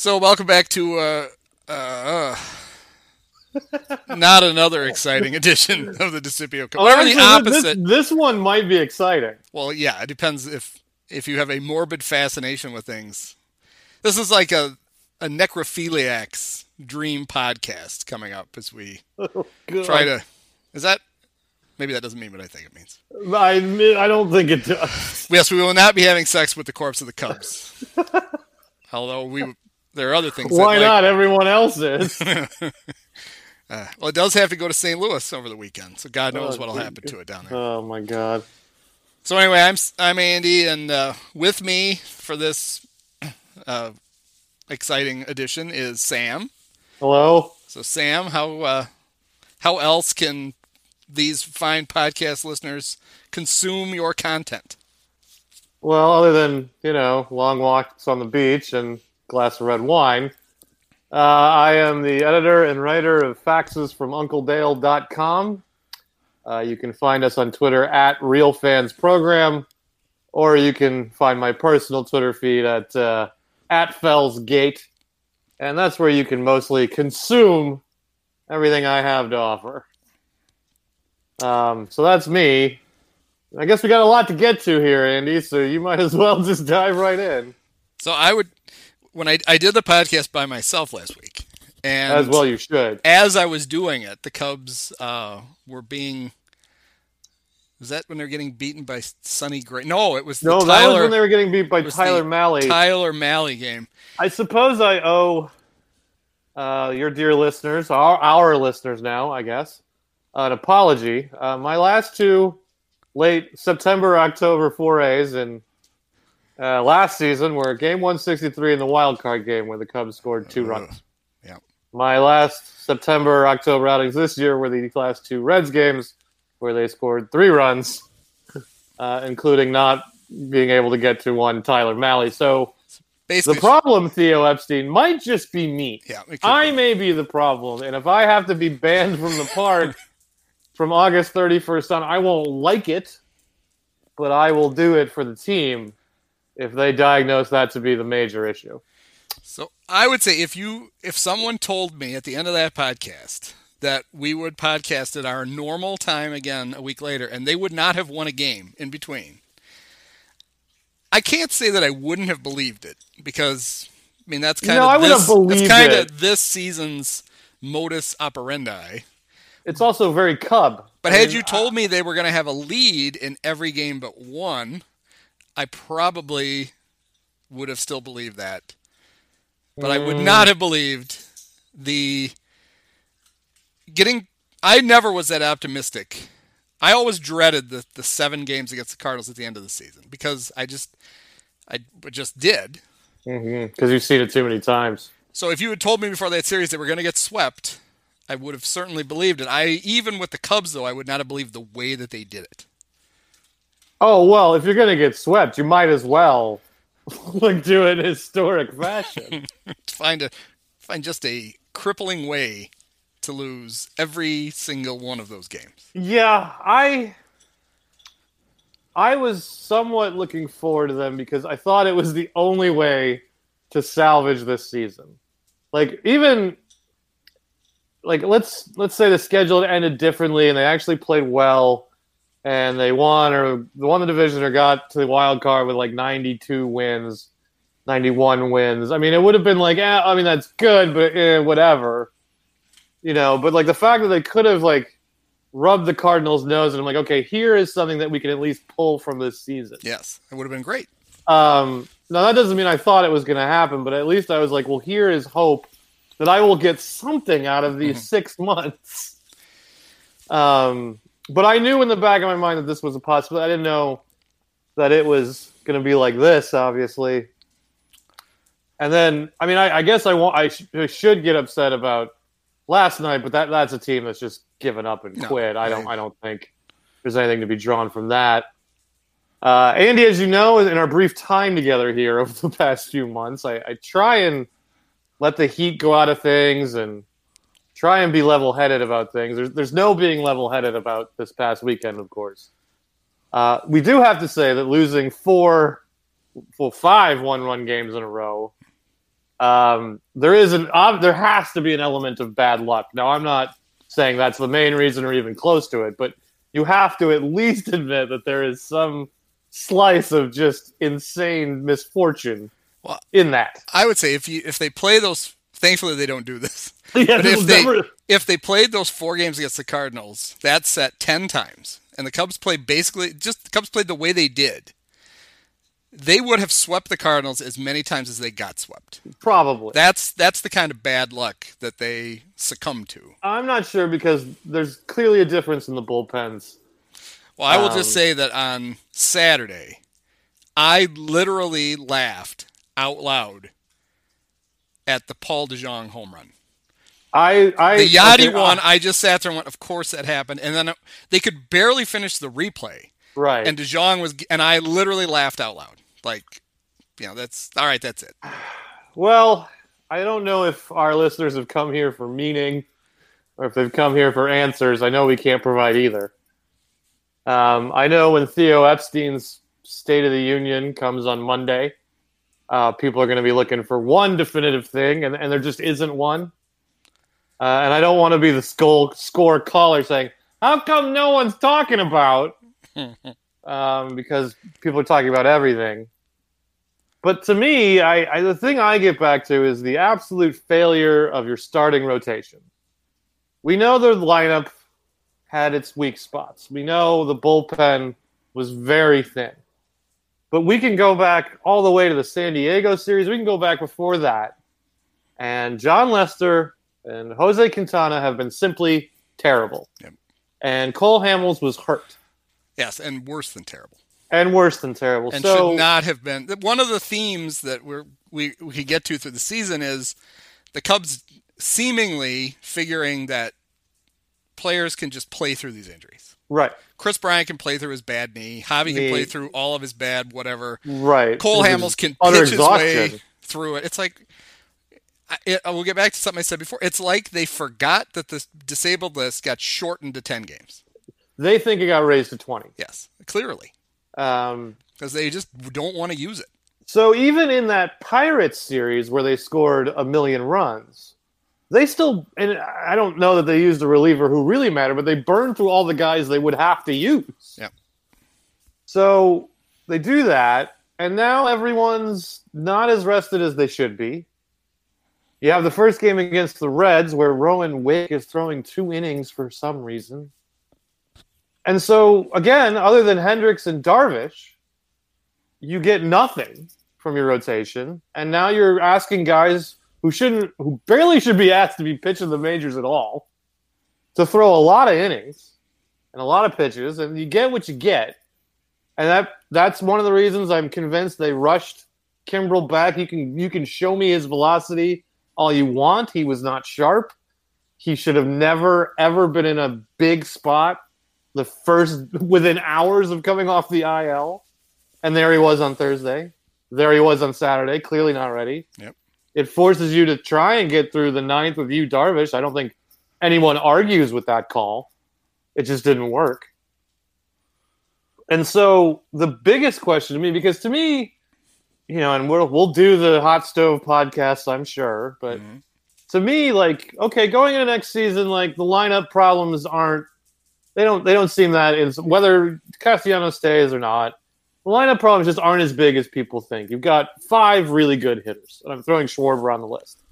So, welcome back to uh, uh, not another exciting edition of the Discipio Cup. Oh, Whatever the actually, this- opposite. This, one might be exciting. Well, yeah, it depends if if you have a morbid fascination with things. This is like a a necrophiliac's dream podcast coming up as we try to. Is that maybe that doesn't mean what I think it means? I I don't think it does. Yes, we will not be having sex with the corpse of the Cubs. Although we, there are other things. that, Why like- not? Everyone else is. Uh, well, it does have to go to St. Louis over the weekend, so God knows Oh, what'll good happen to it down there. oh my god. So anyway, I'm I'm Andy, and uh, with me for this uh, exciting edition is Sam. Hello. So Sam, how uh, how else can these fine podcast listeners consume your content? Well, other than you know long walks on the beach and glass of red wine, uh, I am the editor and writer of faxes from UncleDale.com. Uh, you can find us on Twitter at RealFansProgram, or you can find my personal Twitter feed at uh, at Felsgate, and that's where you can mostly consume everything I have to offer. Um, so that's me. I guess we got a lot to get to here, Andy. So you might as well just dive right in. So I would when I I did the podcast by myself last week, and As well, you should. as I was doing it, the Cubs uh, were being. Was that when they're getting beaten by Sonny Gray? No, it was the No, that was when they were getting beat by Tyler Mahle. Tyler Mahle game. I suppose I owe uh, your dear listeners, our, our listeners now, I guess, an apology. Uh, my last two late September, October forays and uh, last season were game 163 in the wild card game where the Cubs scored two runs. yeah. My last September, October outings this year were the last two Reds games where they scored three runs, uh, including not being able to get to one Tyler Mahle. So Basically, the problem, Theo Epstein, might just be me. yeah, I be. may be the problem, and if I have to be banned from the park from August 31st on, I won't like it, but I will do it for the team if they diagnose that to be the major issue. So I would say if you if someone told me at the end of that podcast that we would podcast at our normal time again a week later and they would not have won a game in between. I can't say that I wouldn't have believed it because I mean that's kind No, of I this, that's kind it. of this season's modus operandi. It's also very Cub. But I had mean, you told me they were going to have a lead in every game but one, I probably would have still believed that. But I would Mm. not have believed the getting. I never was that optimistic. I always dreaded the, the seven games against the Cardinals at the end of the season because I just I just did. because you've seen it too many times. So if you had told me before that series they were going to get swept, I would have certainly believed it. I even with the Cubs though, I would not have believed the way that they did it. Oh well, if you're gonna get swept, you might as well like do it in historic fashion. find a find just a crippling way to lose every single one of those games. yeah, I I was somewhat looking forward to them because I thought it was the only way to salvage this season. Like even like let's let's say the schedule ended differently and they actually played well and they won or won the division or got to the wild card with like 92 wins, 91 wins. I mean, it would have been like, eh, I mean, that's good, but eh, whatever, you know. But like the fact that they could have like rubbed the Cardinals' nose, and I'm like, okay, here is something that we can at least pull from this season. Yes, it would have been great. Um, now that doesn't mean I thought it was going to happen, but at least I was like, well, here is hope that I will get something out of these six months. Um, but I knew in the back of my mind that this was a possibility. I didn't know that it was going to be like this, obviously. And then, I mean, I, I guess I want I, sh- I should get upset about last night, but that that's a team that's just given up and No, quit. I don't I- I don't think there's anything to be drawn from that. Uh, Andy, as you know, in our brief time together here over the past few months, I, I try and let the heat go out of things and try and be level headed about things. There's, there's no being level headed about this past weekend, of course. Uh, we do have to say that losing four, well, five one run games in a row Um, there is an ob- there has to be an element of bad luck. Now, I'm not saying that's the main reason or even close to it, but you have to at least admit that there is some slice of just insane misfortune Well, in that. I would say if you if they play those, thankfully they don't do this. Yeah, But if they never- if they played those four games against the Cardinals, that's set ten times, and the Cubs played basically just the Cubs played the way they did. They would have swept the Cardinals as many times as they got swept. probably. That's that's the kind of bad luck that they succumb to. I'm not sure because there's clearly a difference in the bullpens. Well, I will Um, just say that on Saturday, I literally laughed out loud at the Paul DeJong home run. I, I The Yadi okay, one, uh, I just sat there and went, "Of course that happened." And then they could barely finish the replay, right. and DeJong was, and I literally laughed out loud. Like, you know, that's all right. That's it. Well, I don't know if our listeners have come here for meaning or if they've come here for answers. I know we can't provide either. Um, I know when Theo Epstein's State of the Union comes on Monday, uh, people are going to be looking for one definitive thing, and, and there just isn't one. Uh, and I don't want to be the skull, score caller saying, How come no one's talking about? um, because people are talking about everything. But to me, I, I the thing I get back to is the absolute failure of your starting rotation. We know the lineup had its weak spots. We know the bullpen was very thin. But we can go back all the way to the San Diego series. We can go back before that. And Jon Lester and Jose Quintana have been simply terrible. Yep. And Cole Hamels was hurt Yes, and worse than terrible. and worse than terrible. and so should not have been. One of the themes that we're, we we could get to through the season is the Cubs seemingly figuring that players can just play through these injuries. right, Kris Bryant can play through his bad knee. Javi can play through all of his bad whatever. right. Cole Hamels can pitch his way through it. It's like I, it, I will get back to something I said before. It's like they forgot that the disabled list got shortened to ten games. They think it got raised to 20. Yes, clearly, Um, because they just don't want to use it. so even in that Pirates series where they scored a million runs, they still, and I don't know that they used a reliever who really mattered, but they burned through all the guys they would have to use. Yep. So they do that, and now everyone's not as rested as they should be. You have the first game against the Reds where Rowan Wick is throwing two innings for some reason. And so, again, other than Hendricks and Darvish, you get nothing from your rotation. And now you're asking guys who shouldn't, who barely should be asked to be pitching the majors at all, to throw a lot of innings and a lot of pitches, and you get what you get. And that that's one of the reasons I'm convinced they rushed Kimbrel back. You can you can show me his velocity all you want. He was not sharp. He should have never ever been in a big spot the first within hours of coming off the IL. And there he was on Thursday. There he was on Saturday, clearly not ready. Yep. It forces you to try and get through the ninth with you, Darvish. I don't think anyone argues with that call. It just didn't work. And so the biggest question to me, because to me, you know, and we'll we'll do the hot stove podcast, I'm sure, but Mhm. to me, like, okay, going into next season, like the lineup problems aren't they don't they don't seem that is whether Castellanos stays or not. Lineup problems just aren't as big as people think. You've got five really good hitters, and I'm throwing Schwarber on the list.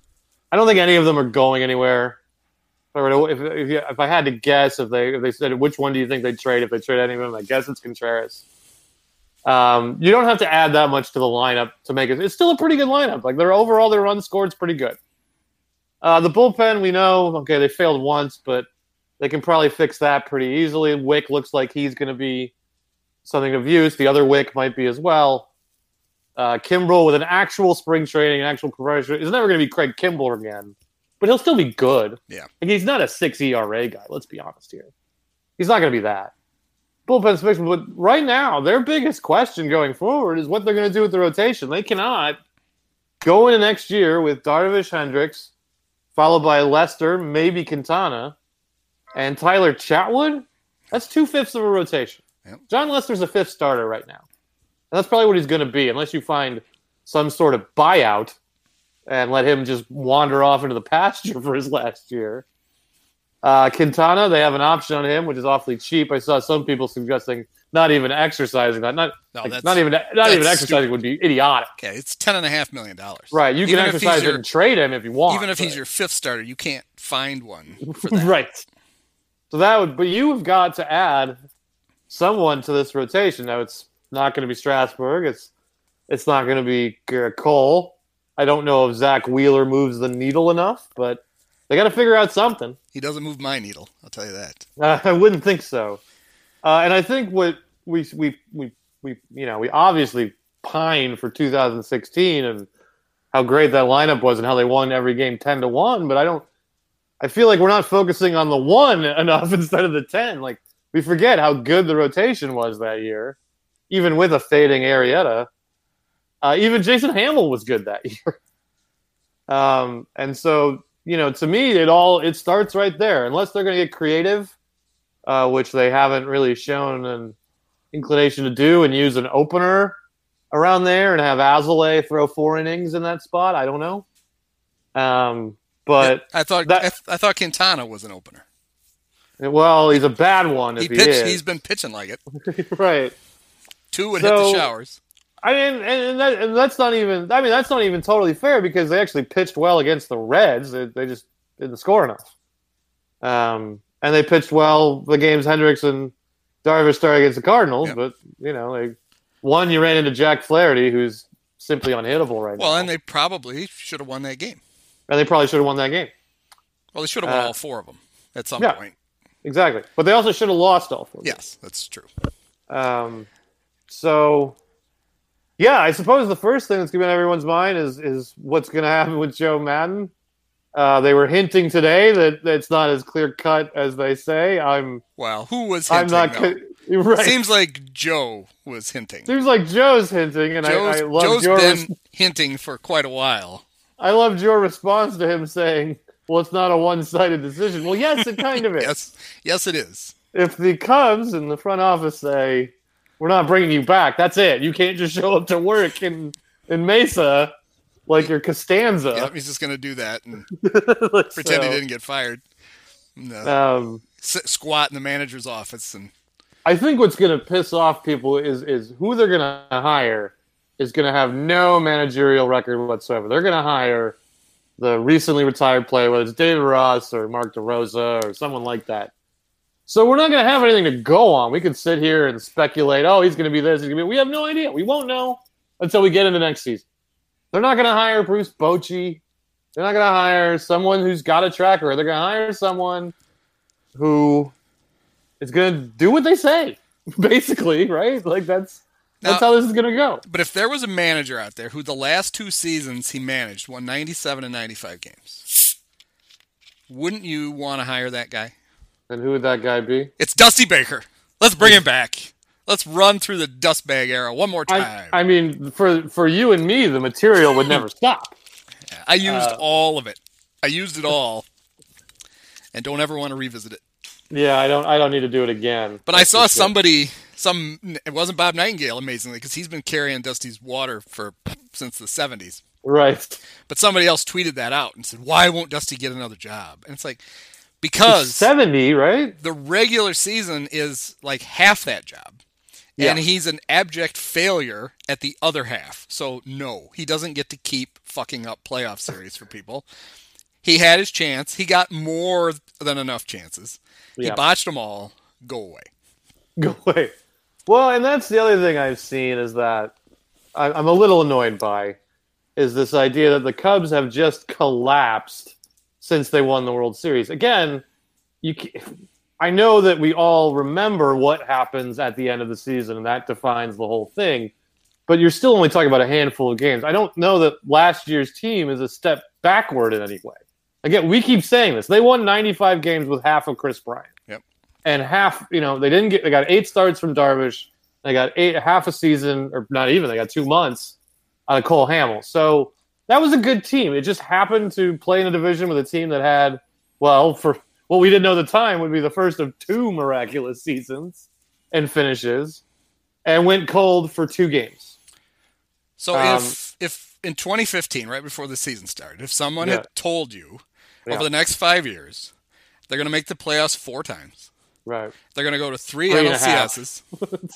I don't think any of them are going anywhere. If I, if, if, I had to guess, if they if they said which one do you think they'd trade if they trade any of them, I guess it's Contreras. Um, you don't have to add that much to the lineup to make it. It's still a pretty good lineup. Like their overall, their run scored's pretty good. Uh, the bullpen, we know, okay, they failed once, but they can probably fix that pretty easily. Wick looks like he's going to be something of use. The other Wick might be as well. Uh, Kimbrel with an actual spring training, an actual professional, is never going to be Craig Kimbrel again, but he'll still be good. Yeah. Like he's not a six ERA guy. Let's be honest here. He's not going to be that. Bullpen fixed, but right now their biggest question going forward is what they're going to do with the rotation. They cannot go into next year with Darvish Hendricks, followed by Lester, maybe Quintana, and Tyler Chatwood. That's two fifths of a rotation. Yep. Jon Lester's a fifth starter right now. And that's probably what he's going to be, unless you find some sort of buyout and let him just wander off into the pasture for his last year. Uh, Quintana, they have an option on him, which is awfully cheap. I saw some people suggesting not even exercising that. Not No, like, that's not even not even that's exercising would be idiotic. okay. It's ten and a half million dollars. Right? You can Even if he's exercise your- it and trade him if you want. Even if he's your fifth starter, you can't find one for that. right. So that would, but you have got to add someone to this rotation. Now it's not going to be Strasburg. It's it's not going to be Cole. I don't know if Zack Wheeler moves the needle enough, but they got to figure out something. He doesn't move my needle. I'll tell you that. Uh, I wouldn't think so. Uh, and I think what we we we we you know we obviously pine for 2016 and how great that lineup was and how they won every game 10 to 1 but I don't I feel like we're not focusing on the 1 enough instead of the 10 like we forget how good the rotation was that year even with a fading Arrieta uh, even Jason Hammel was good that year um, and so you know to me it all it starts right there unless they're going to get creative uh, which they haven't really shown an inclination to do, and use an opener around there and have Alzolay throw four innings in that spot. I don't know. Um, but I thought that- I, th- I thought Quintana was an opener. Well, he's a bad one if He he, pitched. is. He's been pitching like it. right. Two would hit the showers. I mean, and, and, that, and that's not even. I mean, that's not even totally fair because they actually pitched well against the Reds. They, they just didn't score enough. Um, and they pitched well the games Hendricks and Darvish started against the Cardinals, but you know, they one you ran into Jack Flaherty, who's simply unhittable right Well, now, Well, and they probably should have won that game. and they probably should have won that game. Well, they should have won Uh, all four of them at some yeah. point. Exactly, but they also should have lost all four. games. Yes, that's true. Um, so, yeah, I suppose the first thing that's going to be on everyone's mind is is what's going to happen with Joe Maddon. Uh, they were hinting today that, it's not as clear cut as they say. I'm Well, who was Hinting, I'm not though? right. Seems, Seems like Joe was hinting. Seems like Joe's hinting, and Joe's, I, I love Joe's your been res- hinting for quite a while. I loved your response to him saying, "Well, it's not a one-sided decision." Well, yes, it kind of is. Yes, yes, it is. If the Cubs in the front office say, "We're not bringing you back," that's it. You can't just show up to work in in Mesa like you're Costanza. Yep, he's just going to do that and Like, pretend he didn't get fired. No. Um, squat in the manager's office and I think what's going to piss off people is is who they're going to hire is going to have no managerial record whatsoever. They're going to hire the recently retired player, whether it's David Ross or Mark DeRosa or someone like that. So we're not going to have anything to go on. We could sit here and speculate. Oh, he's going to be this. He's going to be. We have no idea. We won't know until we get into next season. They're not going to hire Bruce Bochy. They're not going to hire someone who's got a tracker. They're going to hire someone who is going to do what they say, basically, right? Like that's that's how this is going to go. But if there was a manager out there who the last two seasons he managed won 97 and 95 games, wouldn't you want to hire that guy? And who would that guy be? It's Dusty Baker. Let's bring him back. Let's run through the dust bag era one more time. I mean, for for you and me, the material would never stop. I used uh, all of it. I used it all, and don't ever want to revisit it. Yeah, I don't. I don't need to do it again. But I saw somebody. Some it wasn't Bob Nightingale, amazingly, because he's been carrying Dusty's water for since the '70s. right. But somebody else tweeted that out and said, "Why won't Dusty get another job?" And it's like because seventy, right? the regular season is like half that job. Yeah. And he's an abject failure at the other half. So no, he doesn't get to keep fucking up playoff series for people. He had his chance. He got more than enough chances. He botched them all. Go away. Go away. Well, and that's the other thing I've seen is that I'm a little annoyed by is this idea that the Cubs have just collapsed since they won the World Series. Again, you I know that we all remember what happens at the end of the season, and that defines the whole thing. But you're still only talking about a handful of games. I don't know that last year's team is a step backward in any way. Again, we keep saying this. They won 95 games with half of Kris Bryant. And half you know they didn't get they got eight starts from Darvish they got eight half a season or not even they got two months out of Cole Hamels so that was a good team it just happened to play in a division with a team that had well for what we didn't know the time would be the first of two miraculous seasons and finishes and went cold for two games So Um, if if in 2015, right before the season started, if someone Yeah. had told you Yeah. over the next five years they're going to make the playoffs four times, Right. they're going to go to three, Three and a half. NLCSs.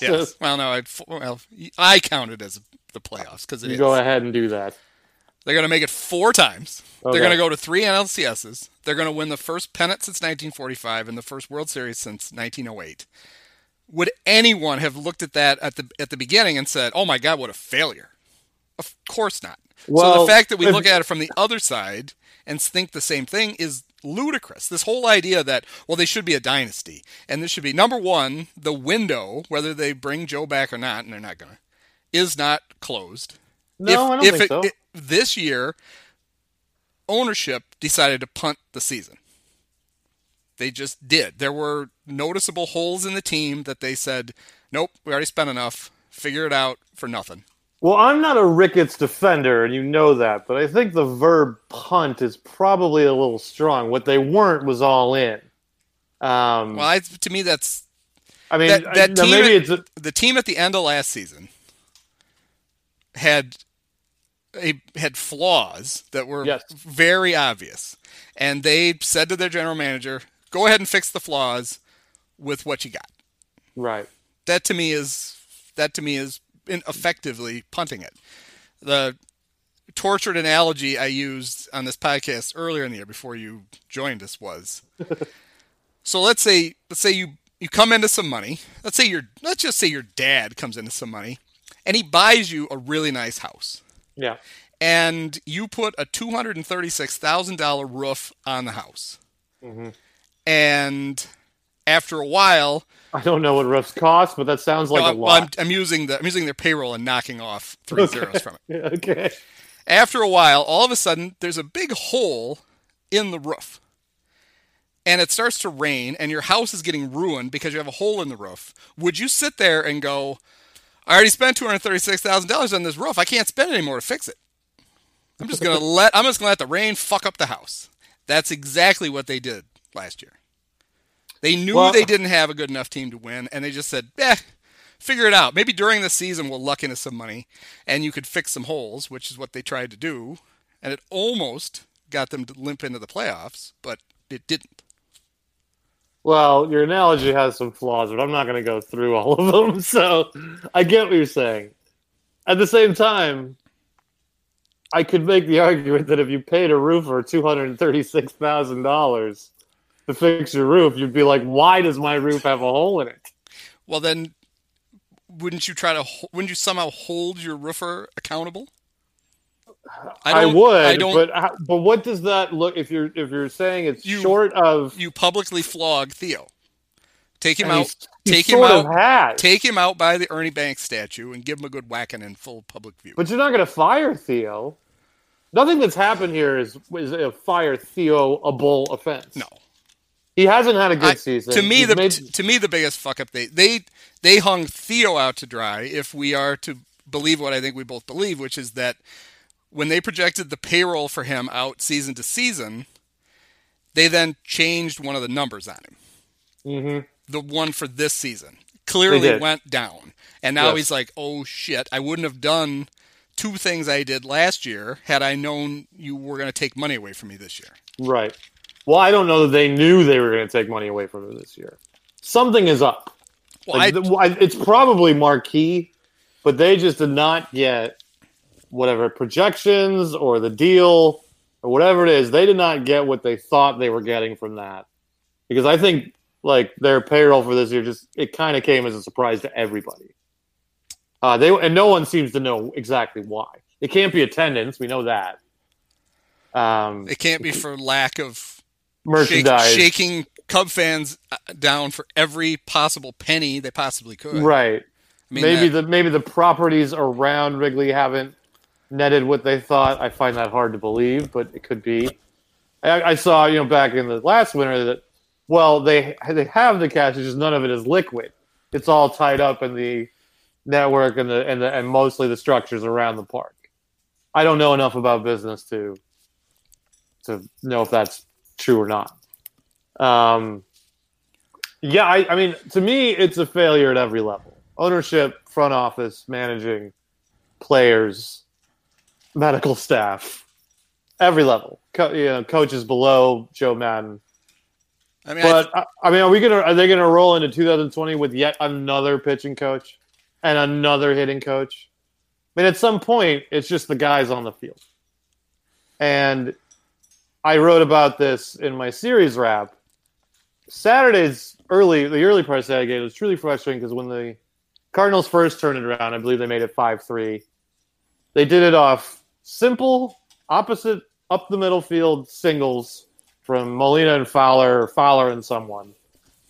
Yes. Well, no, I'd, well, I counted as the playoffs because it you is. go ahead and do that. They're going to make it four times. Okay. They're going to go to three NLCSs. They're going to win the first pennant since 1945 and the first World Series since 1908. Would anyone have looked at that at the at the beginning and said, "Oh my God, what a failure"? Of course not. so the fact that we look at it from the other side and think the same thing is ludicrous. This whole idea that well, they should be a dynasty and this should be number one. The window, whether they bring Joe back or not, and they're not going to, is not closed No, I don't think it- so. it- this year, ownership decided to punt the season. They just did. There were noticeable holes in the team that they said, "Nope, we already spent enough. Figure it out for nothing." Well, I'm not a Ricketts defender, and you know that, but I think the verb punt is probably a little strong. What they weren't was all in. Um, Well, I, to me, that's I mean, that- that now team- maybe it's a, the team at the end of last season had a, had flaws that were Yes. very obvious, and they said to their general manager, "Go ahead and fix the flaws with what you got." right. that to me is that to me is effectively punting it. The tortured analogy I used on this podcast earlier in the year before you joined us was so let's say let's say you you come into some money. Let's say your let's just say your dad comes into some money and he buys you a really nice house. Yeah. And you put a two hundred and thirty-six thousand dollar roof on the house, mm-hmm. and after a while, I don't know what roofs cost, but that sounds like no, a lot. I'm, I'm using the I'm using their payroll and knocking off three zeros from it. okay. After a while, all of a sudden, there's a big hole in the roof, and it starts to rain, and your house is getting ruined because you have a hole in the roof. Would you sit there and go, "I already spent two hundred thirty-six thousand dollars on this roof. I can't spend any more to fix it. I'm just gonna let I'm just gonna let the rain fuck up the house." That's exactly what they did last year. They knew Well- they didn't have a good enough team to win, and they just said, "Eh, figure it out. Maybe during the season we'll luck into some money, and you could fix some holes, which is what they tried to do, and it almost got them to limp into the playoffs, but it didn't." Well, your analogy has some flaws, but I'm not going to go through all of them. So I get what you're saying. At the same time, I could make the argument that if you paid a roofer $236,000 to fix your roof, you'd be like, why does my roof have a hole in it? Well, then, wouldn't you try to? Wouldn't you somehow hold your roofer accountable? I, don't- would, I don't. but but what does that look if you're if you're saying it's You- short of you publicly flog Theo. Take him out. Take him out. Take him out by the Ernie Banks statue and give him a good whacking in full public view. But you're not going to fire Theo. Nothing that's happened here is is a fire Theo a bull offense. no, he hasn't had a good I- season. to me He's the made- to me the biggest fuck up they they they hung Theo out to dry. If we are to believe what I think we both believe, which is that when they projected the payroll for him out season to season, they then changed one of the numbers on him. Mhm. the one for this season clearly went down. And now Yes. he's like, oh shit, I wouldn't have done two things I did last year had I known you were going to take money away from me this year. right. Well, I don't know that they knew they were going to take money away from him this year. Something is up. Well, Like, I, it's probably marquee, but they just did not get whatever projections or the deal or whatever it is. They did not get what they thought they were getting from that because I think like their payroll for this year just it kind of came as a surprise to everybody. Uh, they and no one seems to know exactly why. It can't be attendance. We know that. Um, it can't be for lack of shake, shaking Cub fans uh, down for every possible penny they possibly could. right? I mean, maybe that- the maybe the properties around Wrigley haven't netted what they thought. I find that hard to believe, but it could be. I, I saw you know back in the last winter that well they they have the cash, it's just none of it is liquid. It's all tied up in the network and the and the and mostly the structures around the park. I don't know enough about business to to know if that's true or not. Um, yeah, I, I mean, to me, it's a failure at every level ownership, front office, managing, players. medical staff, every level, Co- you know, coaches below Joe Maddon. I mean, But I, I mean, are we gonna are they gonna roll into 2020 with yet another pitching coach and another hitting coach? I mean, at some point, it's just the guys on the field. And I wrote about this in my series wrap. Saturday's early, the early part of Saturday game was truly frustrating because when the Cardinals first turned it around, I believe they made it five three. They did it off simple, opposite up the middle field singles from Molina and Fowler, or Fowler and someone,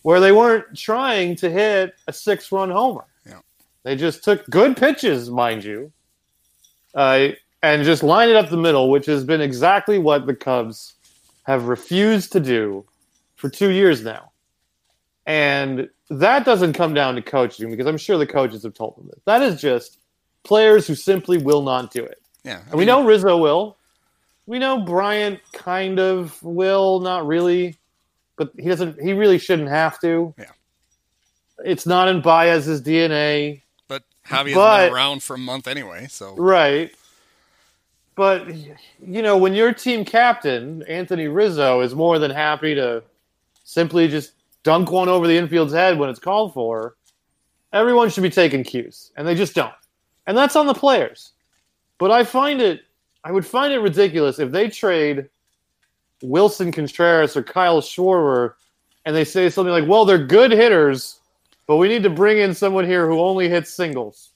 where they weren't trying to hit a six run homer. Yeah. They just took good pitches, mind you, uh, and just line it up the middle, which has been exactly what the Cubs have refused to do for two years now. And that doesn't come down to coaching because I'm sure the coaches have told them this. That is just players who simply will not do it. yeah. I And we know Rizzo will. We know Bryant kind of will, not really, but he doesn't. He really shouldn't have to. Yeah. It's not in Baez's DNA, but Javi has but- been around for a month anyway, so right? But you know, when your team captain Anthony Rizzo is more than happy to simply just dunk one over the infield's head when it's called for, everyone should be taking cues, and they just don't. And that's on the players. But I find it, I would find it ridiculous if they trade Willson Contreras or Kyle Schwarber, and they say something like, "Well, they're good hitters, but we need to bring in someone here who only hits singles."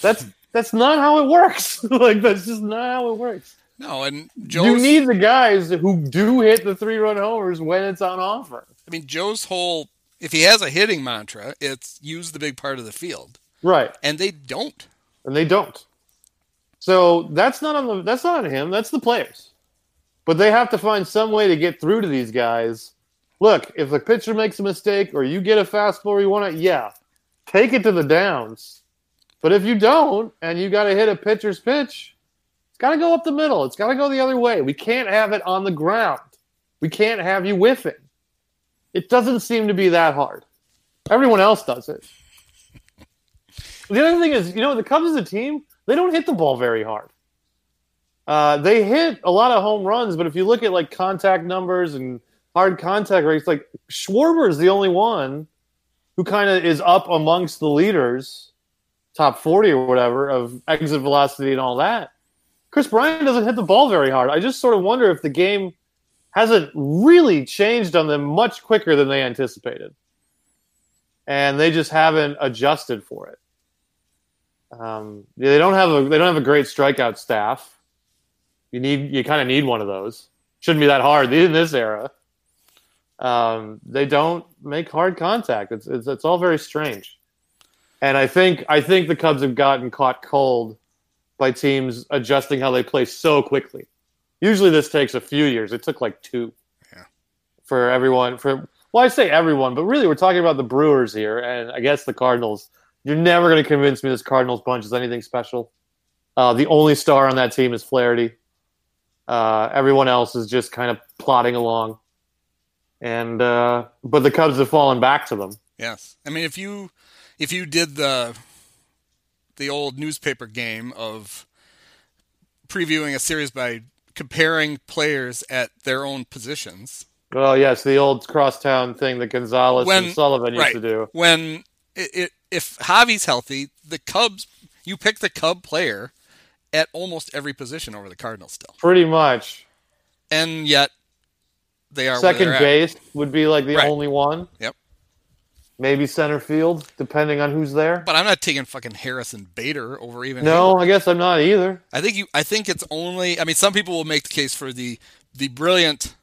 That's that's not how it works. like that's just not how it works. no. And Joe's, You need the guys who do hit the three-run homers when it's on offer. I mean, Joe's whole if he has a hitting mantra, it's use the big part of the field, Right. and they don't. and they don't. So that's not on the that's not on him. That's the players. But they have to find some way to get through to these guys. Look, if the pitcher makes a mistake or you get a fastball you want to, yeah, take it to the downs. But if you don't and you got to hit a pitcher's pitch, it's got to go up the middle. It's got to go the other way. We can't have it on the ground. We can't have you whiffing. It doesn't seem to be that hard. Everyone else does it. The other thing is, you know, the Cubs as a team, they don't hit the ball very hard. Uh, they hit a lot of home runs, but if you look at like contact numbers and hard contact rates, like Schwarber is the only one who kind of is up amongst the leaders, top 40 or whatever, of exit velocity and all that. Kris Bryant doesn't hit the ball very hard. I just sort of wonder if the game hasn't really changed on them much quicker than they anticipated. And they just haven't adjusted for it. Um, they don't have a they don't have a great strikeout staff. You need you kind of need one of those. Shouldn't be that hard in this era. Um, they don't make hard contact. It's, it's it's all very strange. And I think I think the Cubs have gotten caught cold by teams adjusting how they play so quickly. Usually this takes a few years. It took like two. Yeah. For everyone for well, I say everyone, but really we're talking about the Brewers here, and I guess the Cardinals. You're never going to convince me this Cardinals bunch is anything special. Uh, the only star on that team is Flaherty. Uh, everyone else is just kind of plodding along, and uh, but the Cubs have fallen back to them. Yes, I mean if you if you did the the old newspaper game of previewing a series by comparing players at their own positions, Well, yes, the old crosstown thing that Gonzales When- and Sullivan used to do. when it, it, if Javi's healthy, the Cubs you pick the Cub player at almost every position over the Cardinals still, Pretty much. and yet they are Second they're at. base would be like the Right. only one. Yep. Maybe center field, depending on who's there. But I'm not taking fucking Harrison Bader over even. No, Heyward. I guess I'm not either. I think you. I think it's only. I mean, some people will make the case for the the brilliant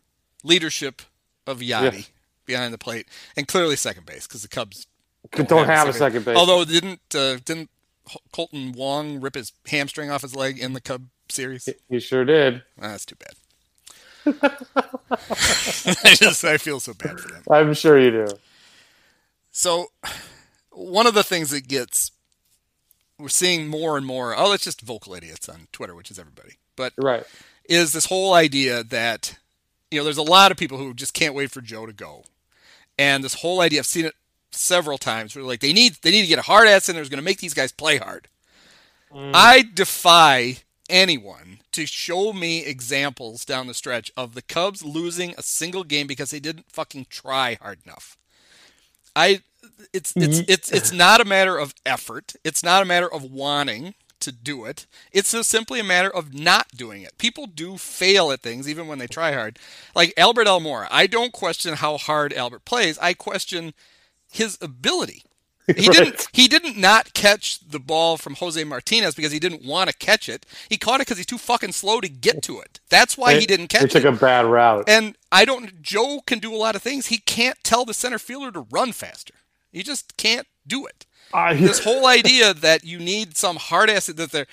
leadership of Yadi Yeah. behind the plate, and clearly second base because the Cubs Don't, have a second base. Although didn't uh, didn't Kolten Wong rip his hamstring off his leg in the Cub series? he sure did. Ah, that's too bad. I just I feel so bad for them. I'm sure you do. So, one of the things that gets we're seeing more and more. Oh, it's just vocal idiots on Twitter, which is everybody. But Right. is this whole idea that you know there's a lot of people who just can't wait for Joe to go, and this whole idea I've seen it several times where like they need they need to get a hard ass in there who's going to make these guys play hard. Mm. I defy anyone to show me examples down the stretch of the Cubs losing a single game because they didn't fucking try hard enough. I it's it's mm-hmm. it's it's not a matter of effort. It's not a matter of wanting to do it. It's just simply a matter of not doing it. People do fail at things even when they try hard. Like Albert Almora, I don't question how hard Albert plays. I question his ability. He Right. didn't he didn't not catch the ball from Jose Martinez because he didn't want to catch it. He caught it because he's too fucking slow to get to it. That's why he didn't catch it. Took a bad route. And I don't. Joe can do a lot of things. He can't tell the center fielder to run faster. He just can't do it. I, This whole idea that you need some hard ass that they're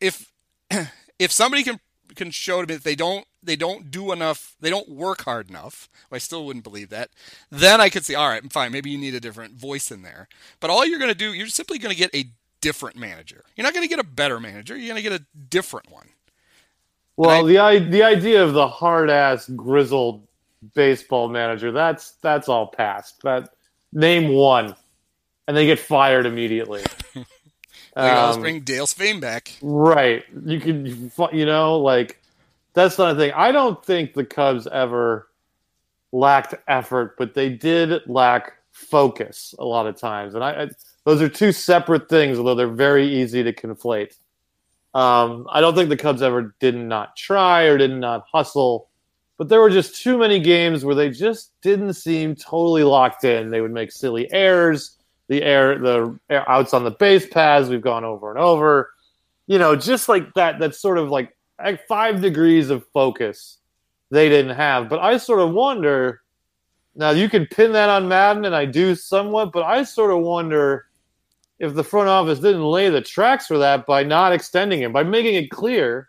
if if somebody can can show to me that they don't they don't do enough they don't work hard enough. Well, i still wouldn't believe that. Then i could say all right fine maybe you need a different voice in there. But all you're going to do you're simply going to get a different manager. You're not going to get a better manager you're going to get a different one. Well, the i- the idea of the hard ass grizzled baseball manager that's that's all past. That name one, and they get fired immediately. Like, let's Um, bring dale Sveum back Right. You can, you know, like that's not a thing. I don't think the Cubs ever lacked effort, but they did lack focus a lot of times, and I, I those are two separate things, although they're very easy to conflate. Um, I don't think the Cubs ever did not try or did not hustle, but there were just too many games where they just didn't seem totally locked in. They would make silly errors. The air, the air outs on the base paths, we've gone over and over. You know, just like that. That's sort of like, like five degrees of focus they didn't have. But I sort of wonder. Now you can pin that on Maddon, and I do somewhat, but I sort of wonder if the front office didn't lay the tracks for that by not extending him, by making it clear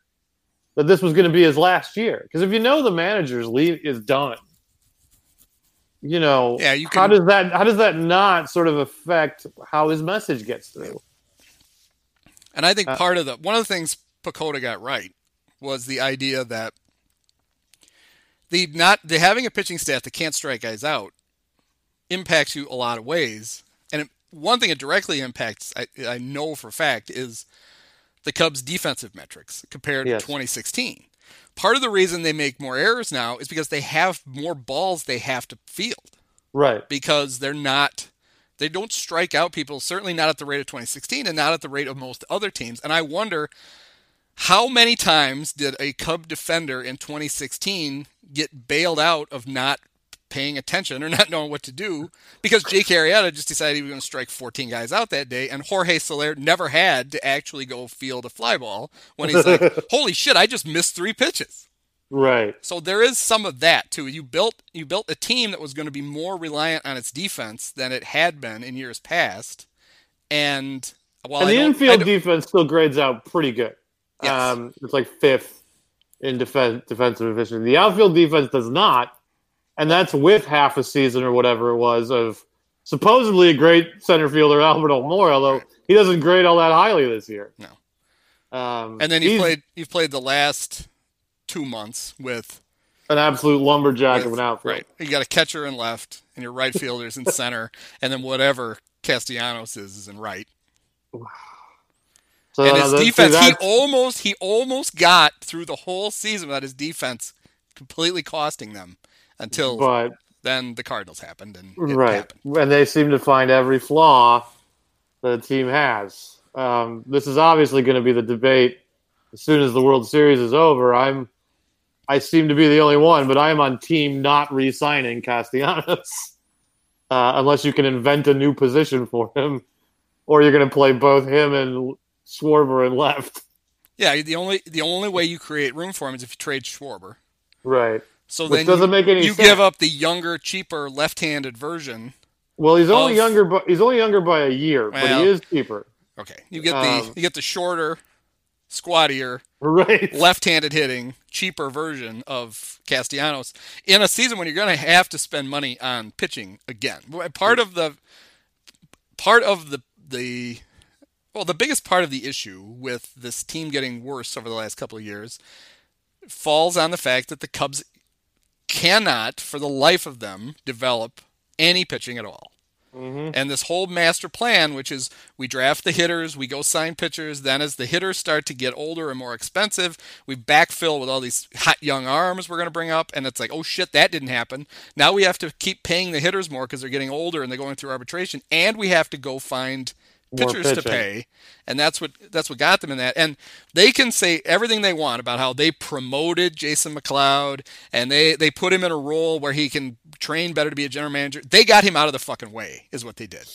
that this was going to be his last year. Because if you know the manager's leave is done, you know, Yeah, you how does that how does that not sort of affect how his message gets through? And I think Uh, part of the one of the things Pacoda got right was the idea that the not the having a pitching staff that can't strike guys out impacts you a lot of ways. And it, one thing it directly impacts, I, I know for a fact, is the Cubs' defensive metrics compared Yes. to 2016. Part of the reason they make more errors now is because they have more balls they have to field Right. because they're not they don't strike out people certainly not at the rate of 2016 and not at the rate of most other teams and i wonder how many times did a cub defender in 2016 get bailed out of not paying attention or not knowing what to do because Jake Arrieta just decided he was going to strike 14 guys out that day and Jorge Soler never had to actually go field a fly ball when he's like holy shit I just missed three pitches Right. so there is some of that too. You built you built a team that was going to be more reliant on its defense than it had been in years past, and while and the infield defense still grades out pretty good. Yes. Um, it's like fifth in defense, defensive efficiency. The outfield defense does not, and that's with half a season or whatever it was of supposedly a great center fielder Albert Almora, although he doesn't grade all that highly this year. No. Um, and then you played you've played the last two months with, an absolute lumberjack with of an outfield. right. You got a catcher in left, and your right fielders in center, and then whatever Castellanos is is in right. So and uh, his see, defense, he almost he almost got through the whole season without his defense completely costing them until but then the Cardinals happened and it right, happened. and they seem to find every flaw that a team has. Um, this is obviously going to be the debate as soon as the World Series is over. I'm, I seem to be the only one, but I am on team not re-signing Castellanos uh, unless you can invent a new position for him, or you're going to play both him and Schwarber and left. Yeah, the only the only way you create room for him is if you trade Schwarber. Right. So Which then doesn't you, make any you sense. give up the younger, cheaper, left-handed version. Well, he's only Of- younger, but he's only younger by a year, but he is cheaper. Okay, you get the Um, you get the shorter, squattier, Right. left-handed hitting, cheaper version of Castellanos in a season when you're going to have to spend money on pitching again. Part of the part of the the well, the biggest part of the issue with this team getting worse over the last couple of years falls on the fact that the Cubs cannot, for the life of them, develop any pitching at all. Mhm. And this whole master plan, which is we draft the hitters, we go sign pitchers, then as the hitters start to get older and more expensive, we backfill with all these hot young arms we're going to bring up. And it's like, oh shit, that didn't happen. Now we have to keep paying the hitters more because they're getting older and they're going through arbitration. And we have to go find Pitchers to pay. And that's what that's what got them in that. And they can say everything they want about how they promoted Jason McLeod and they they put him in a role where he can train better to be a general manager. They got him out of the fucking way, is what they did.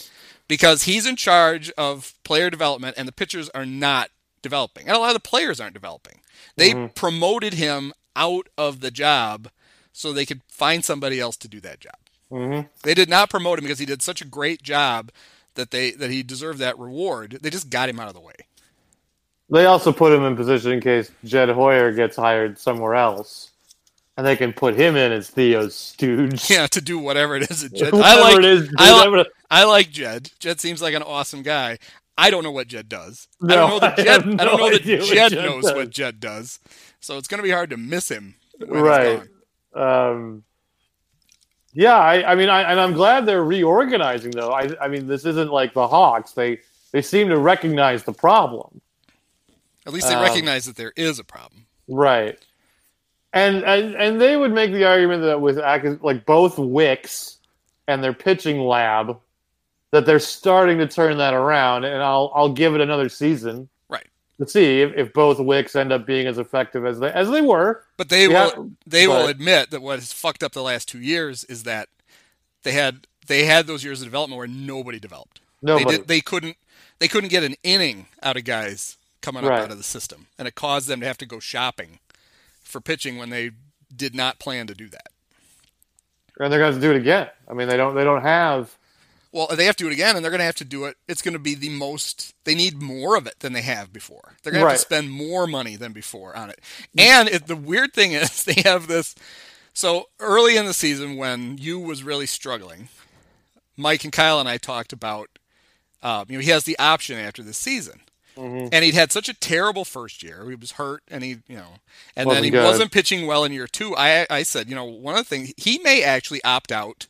Because he's in charge of player development and the pitchers are not developing. And a lot of the players aren't developing. They promoted him out of the job so they could find somebody else to do that job. Mhm. They did not promote him because he did such a great job that they that he deserved that reward. They just got him out of the way. They also put him in position in case Jed Hoyer gets hired somewhere else, and they can put him in as Theo's stooge. Yeah, to do whatever it is. that Jed, I like. it is, I, li- I like Jed. Jed seems like an awesome guy. I don't know what Jed does. I No, don't know that I Jed. I don't know that Jed, Jed knows does. what Jed does. So it's going to be hard to miss him. when he's Right. gone. Um, yeah, I, I mean, I, and I'm glad they're reorganizing. Though I, I mean, this isn't like the Hawks. They they seem to recognize the problem, At least they Um, recognize that there is a problem. right? And and and they would make the argument that with like both Wicks and their pitching lab, that they're starting to turn that around. And I'll I'll give it another season, To see if, if both Wicks end up being as effective as they as they were. But they Yeah, will. They will admit that what has fucked up the last two years is that they had they had those years of development where nobody developed. Nobody. They did. They couldn't. They couldn't get an inning out of guys coming up Right. out of the system, and it caused them to have to go shopping for pitching when they did not plan to do that. and they're going to do it again. I mean, they don't they don't have. Well, they have to do it again, and they're going to have to do it. It's going to be the most. They need more of it than they have before. They're going to have to spend more money than before on it. And it, the weird thing is, they have this. So early in the season, when Yu was really struggling, Mike and Kyle and I talked about. Um, you know, he has the option after this season, and he'd had such a terrible first year. He was hurt, and he, you know, and then he wasn't pitching well in year two. I, I said, you know, one of the things he may actually opt out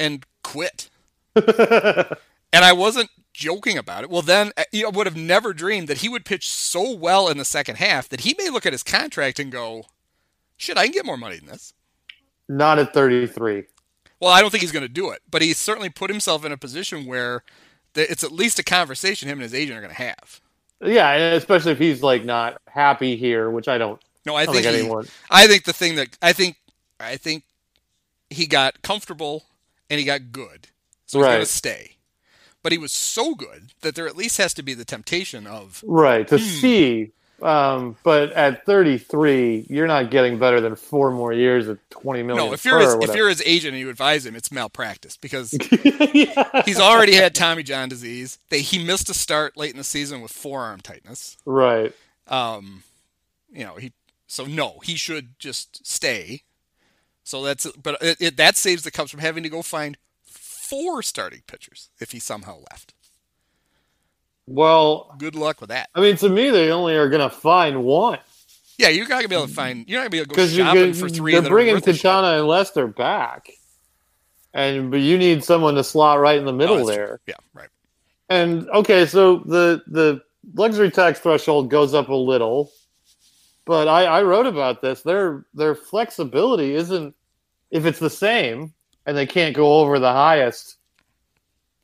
and quit. And I wasn't joking about it. Well, then uh, you know, would have never dreamed that he would pitch so well in the second half that he may look at his contract and go, "Shit, I can get more money than this." Not at 33. Well, I don't think he's going to do it, but he's certainly put himself in a position where it's at least a conversation him and his agent are going to have. Yeah, especially if he's like not happy here, which I don't. No, I don't think think he, anyone- I think the thing that I think I think he got comfortable and he got good, so he's going to Right. stay. But he was so good that there at least has to be the temptation of Right to Hmm. see, um, but at 33, you're not getting better than four more years at 20 million. no. If you're his, if you're his agent and you advise him, it's malpractice because yeah. he's already had Tommy John disease. They, he missed a start late in the season with forearm tightness. right. Um, you know he so no, he should just stay. So that's but it, it, that saves the Cubs from having to go find four starting pitchers if he somehow left. Well, Good luck with that. I mean, to me, they only are going to find one Yeah, you're not gonna be able to find. You're not gonna be able to go shopping for three. They're bringing are worth a shit. Quintana and Lester back, and but you need someone to slot right in the Oh, middle that's there. true. Yeah, right. And okay, so the the luxury tax threshold goes up a little, but I, I wrote about this. Their their flexibility isn't if it's the same and they can't go over the highest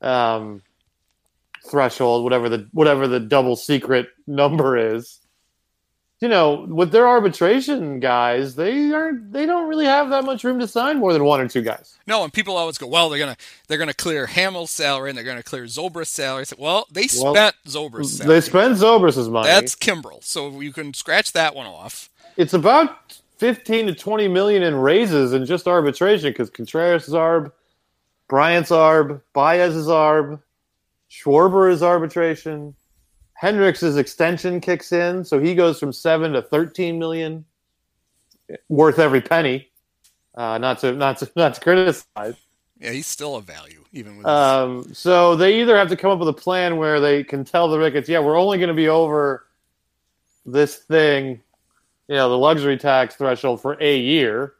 um, threshold, whatever the whatever the double secret number is. You know, with their arbitration guys, they aren't they don't really have that much room to sign more than one or two guys. No, and people always go, well, they're gonna they're gonna clear Hammel's salary and they're gonna clear Zobrist's salary. Well, they Well, spent Zobrist's salary. They spend Zobrist's money. That's Kimbrel, so you can scratch that one off. it's about 15 to 20 million in raises in just arbitration because Contreras is arb, Bryant's arb, Baez is arb, Schwarber is arbitration, Hendricks' extension kicks in, so he goes from 7 to 13 million, worth every penny. Uh, not to not to not to criticize. Yeah, he's still a value even with. his- Um, so they either have to come up with a plan where they can tell the Ricketts, yeah, we're only going to be over this thing, you know, the luxury tax threshold for a year.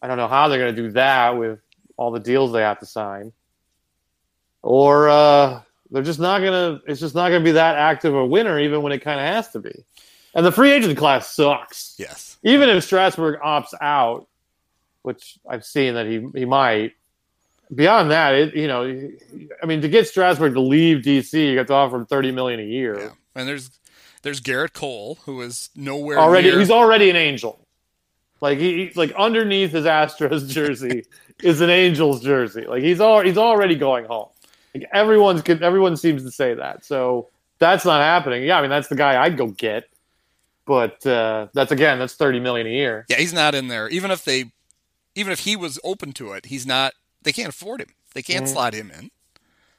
I don't know how they're going to do that with all the deals they have to sign. or uh, they're just not gonna. It's just not gonna be that active a winner, even when it kind of has to be. And the free agent class sucks. Yes. Even if Strasburg opts out, which I've seen that he he might. Beyond that, it you know, I mean, to get Strasburg to leave DC, you got to offer him thirty million a year. Yeah. And there's there's Gerrit Cole, who is nowhere already near. he's already an angel. Like he like underneath his Astros jersey is an Angels jersey. Like he's all he's already going home. Like everyone's everyone seems to say that. So that's not happening. Yeah, I mean that's the guy I'd go get. But uh, that's again that's thirty million a year. yeah, he's not in there. Even if they, even if he was open to it, he's not. They can't afford him. They can't Mhm. slot him in.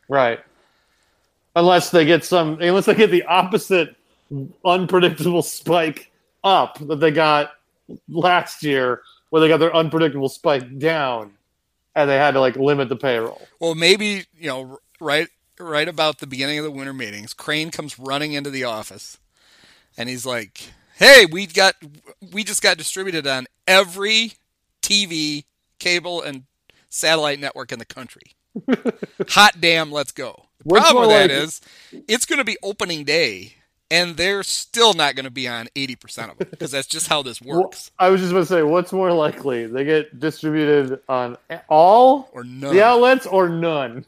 Right. Unless they get some unless they get the opposite unpredictable spike up that they got last year where they got their unpredictable spike down and they had to like limit the payroll. Well, maybe you know, right, right about the beginning of the winter meetings, Crane comes running into the office, and he's like, "Hey, we got, we just got distributed on every TV, cable, and satellite network in the country. Hot damn, let's go." The What's problem with more that like- is, it's going to be opening day, and they're still not going to be on eighty percent of it because that's just how this Well, works, I was just going to say, what's more likely? They get distributed on all or none. the outlets or none?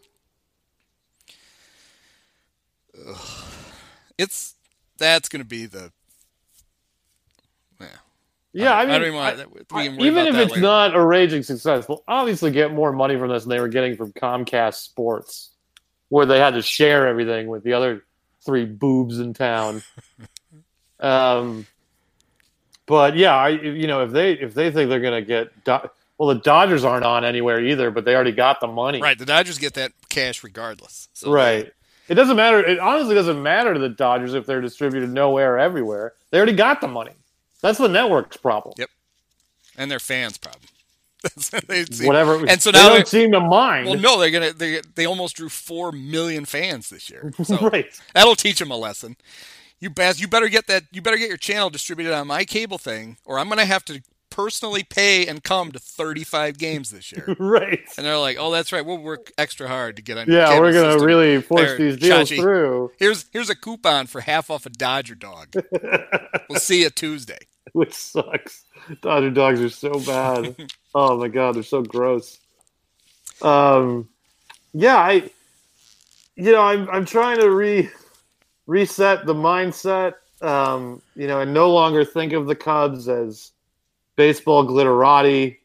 It's that's going to be the. Yeah. Yeah, I, I mean, don't even I-. I- even if it's later. not a raging success, they'll obviously get more money from this than they were getting from Comcast Sports, where they had to share everything with the other three boobs in town. um, but yeah, I you know if they if they think they're gonna get Do- well, the Dodgers aren't on anywhere either, but they already got the money. Right, the Dodgers get that cash regardless. So Right. It doesn't matter. It honestly doesn't matter to the Dodgers if they're distributed nowhere or everywhere. They already got the money. That's the network's problem. Yep. and their fans' problem. they see, Whatever. And so they now don't they're- seem to mind. Well, no, they're gonna. They they almost drew four million fans this year. So right. that'll teach them a lesson. You best. You better get that. You better get your channel distributed on my cable thing, or I'm gonna have to personally pay and come to 35 games this year. Right. And they're like, "Oh, that's right. We'll work extra hard to get on." Yeah, cable we're gonna system. really force There, these deals Chachi. through, Here's here's a coupon for half off a Dodger dog. we'll see you Tuesday. which sucks. Dodger dogs are so bad. oh my god, they're so gross. Um, yeah, I, you know, I'm I'm trying to re reset the mindset. Um, you know, and no longer think of the Cubs as baseball glitterati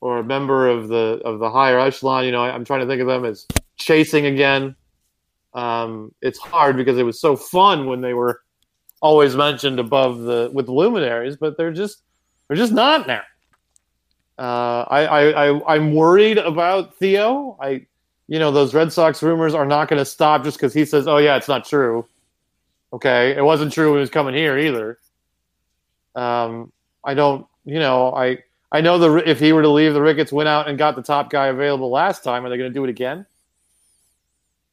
or a member of the of the higher echelon. You know, I, I'm trying to think of them as chasing again. Um, it's hard because it was so fun when they were always mentioned above the with luminaries, but they're just they're just not now. Uh, I, I, I I'm worried about Theo. I you know those Red Sox rumors are not going to stop just because he says, "Oh yeah, it's not true." Okay, it wasn't true when he was coming here either. Um, I don't, you know, I I know the if he were to leave, the Ricketts went out and got the top guy available last time. Are they going to do it again?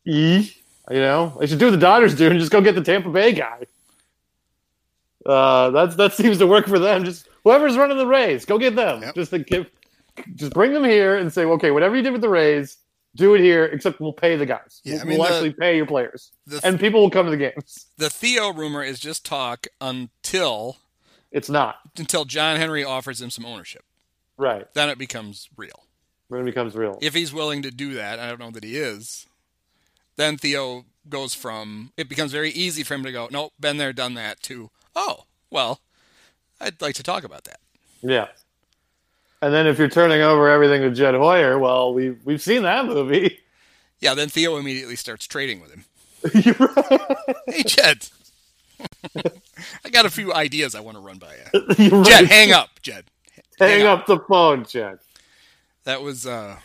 E, you know, they should do what the Dodgers do and just go get the Tampa Bay guy. Uh, that's that seems to work for them. Just whoever's running the Rays, go get them. Yep. Just to give, just bring them here and say, okay, whatever you did with the Rays, do it here. Except we'll pay the guys. Yeah, we'll, I mean, we'll the- actually pay your players, The, and people will come to the games. the Theo rumor is just talk until It's not until John Henry offers him some ownership. right Then it becomes real. when it becomes real. If he's willing to do that, I don't know that he is. Then Theo goes from it becomes very easy for him to go, nope, been there, done that. To oh, well, I'd like to talk about that. Yeah. And then if you're turning over everything to Jed Hoyer, well, we've we've seen that movie. Yeah, then Theo immediately starts trading with him. Hey, Jed, I got a few ideas I want to run by you. Jed, hang up, Jed. Hang hang up the phone, Jed. That was uh,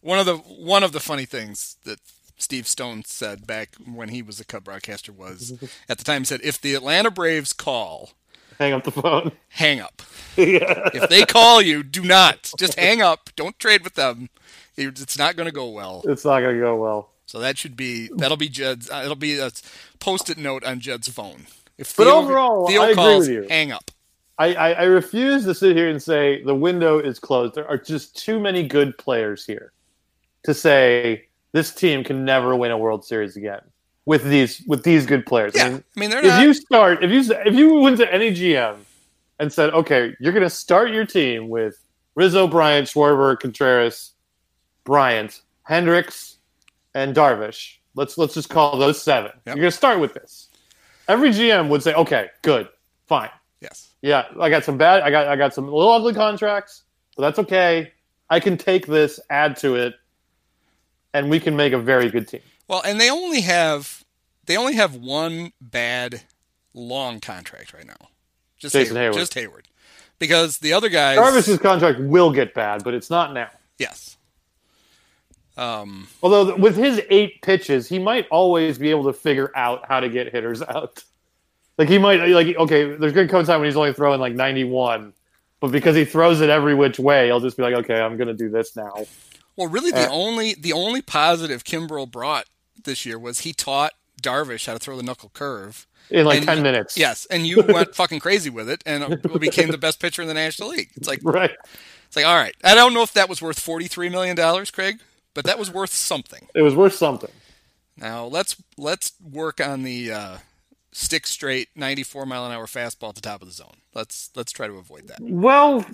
one of the one of the funny things that Steve Stone said back when he was a Cub broadcaster was at the time said if the Atlanta Braves call, Hang up the phone. hang up. yeah. If they call you, do not just hang up. Don't trade with them. It's not going to go well. It's not gonna go well. So that should be that'll be Jed's. Uh, it'll be a post-it note on Jed's phone. If But Theo, overall, Theo I agree with you. hang up. I, I, I refuse to sit here and say the window is closed. There are just too many good players here to say this team can never win a World Series again with these with these good players. Yeah, I mean, I mean if not. you start if you if you went to any GM and said, okay, you're going to start your team with Rizzo, Bryant, Schwarber, Contreras, Bryant, Hendricks, and Darvish. Let's let's just call those seven. Yep. You're going to start with this. Every GM would say, okay, good, fine. yes. Yeah, I got some bad. I got I got some little ugly contracts, but that's okay. I can take this, add to it, and we can make a very good team. Well, and they only have they only have one bad long contract right now. Just Jason Heyward, Heyward. Just Heyward. Because the other guys Darvish's contract will get bad, but it's not now. Yes. Um Although with his eight pitches, he might always be able to figure out how to get hitters out. Like he might like okay, there's gonna come a time when he's only throwing like 91, but because he throws it every which way, he'll just be like, okay, I'm gonna do this now. Well really the Uh, only the only positive Kimbrel brought this year was he taught Darvish how to throw the knuckle curve. In like And- 10 minutes. Yes, and Yu went fucking crazy with it and became the best pitcher in the National League. It's like Right. it's like all right. I don't know if that was worth 43 million dollars, Craig, but that was worth something. It was worth something. Now let's let's work on the uh, stick straight 94 mile an hour fastball at the top of the zone. Let's let's try to avoid that. Well,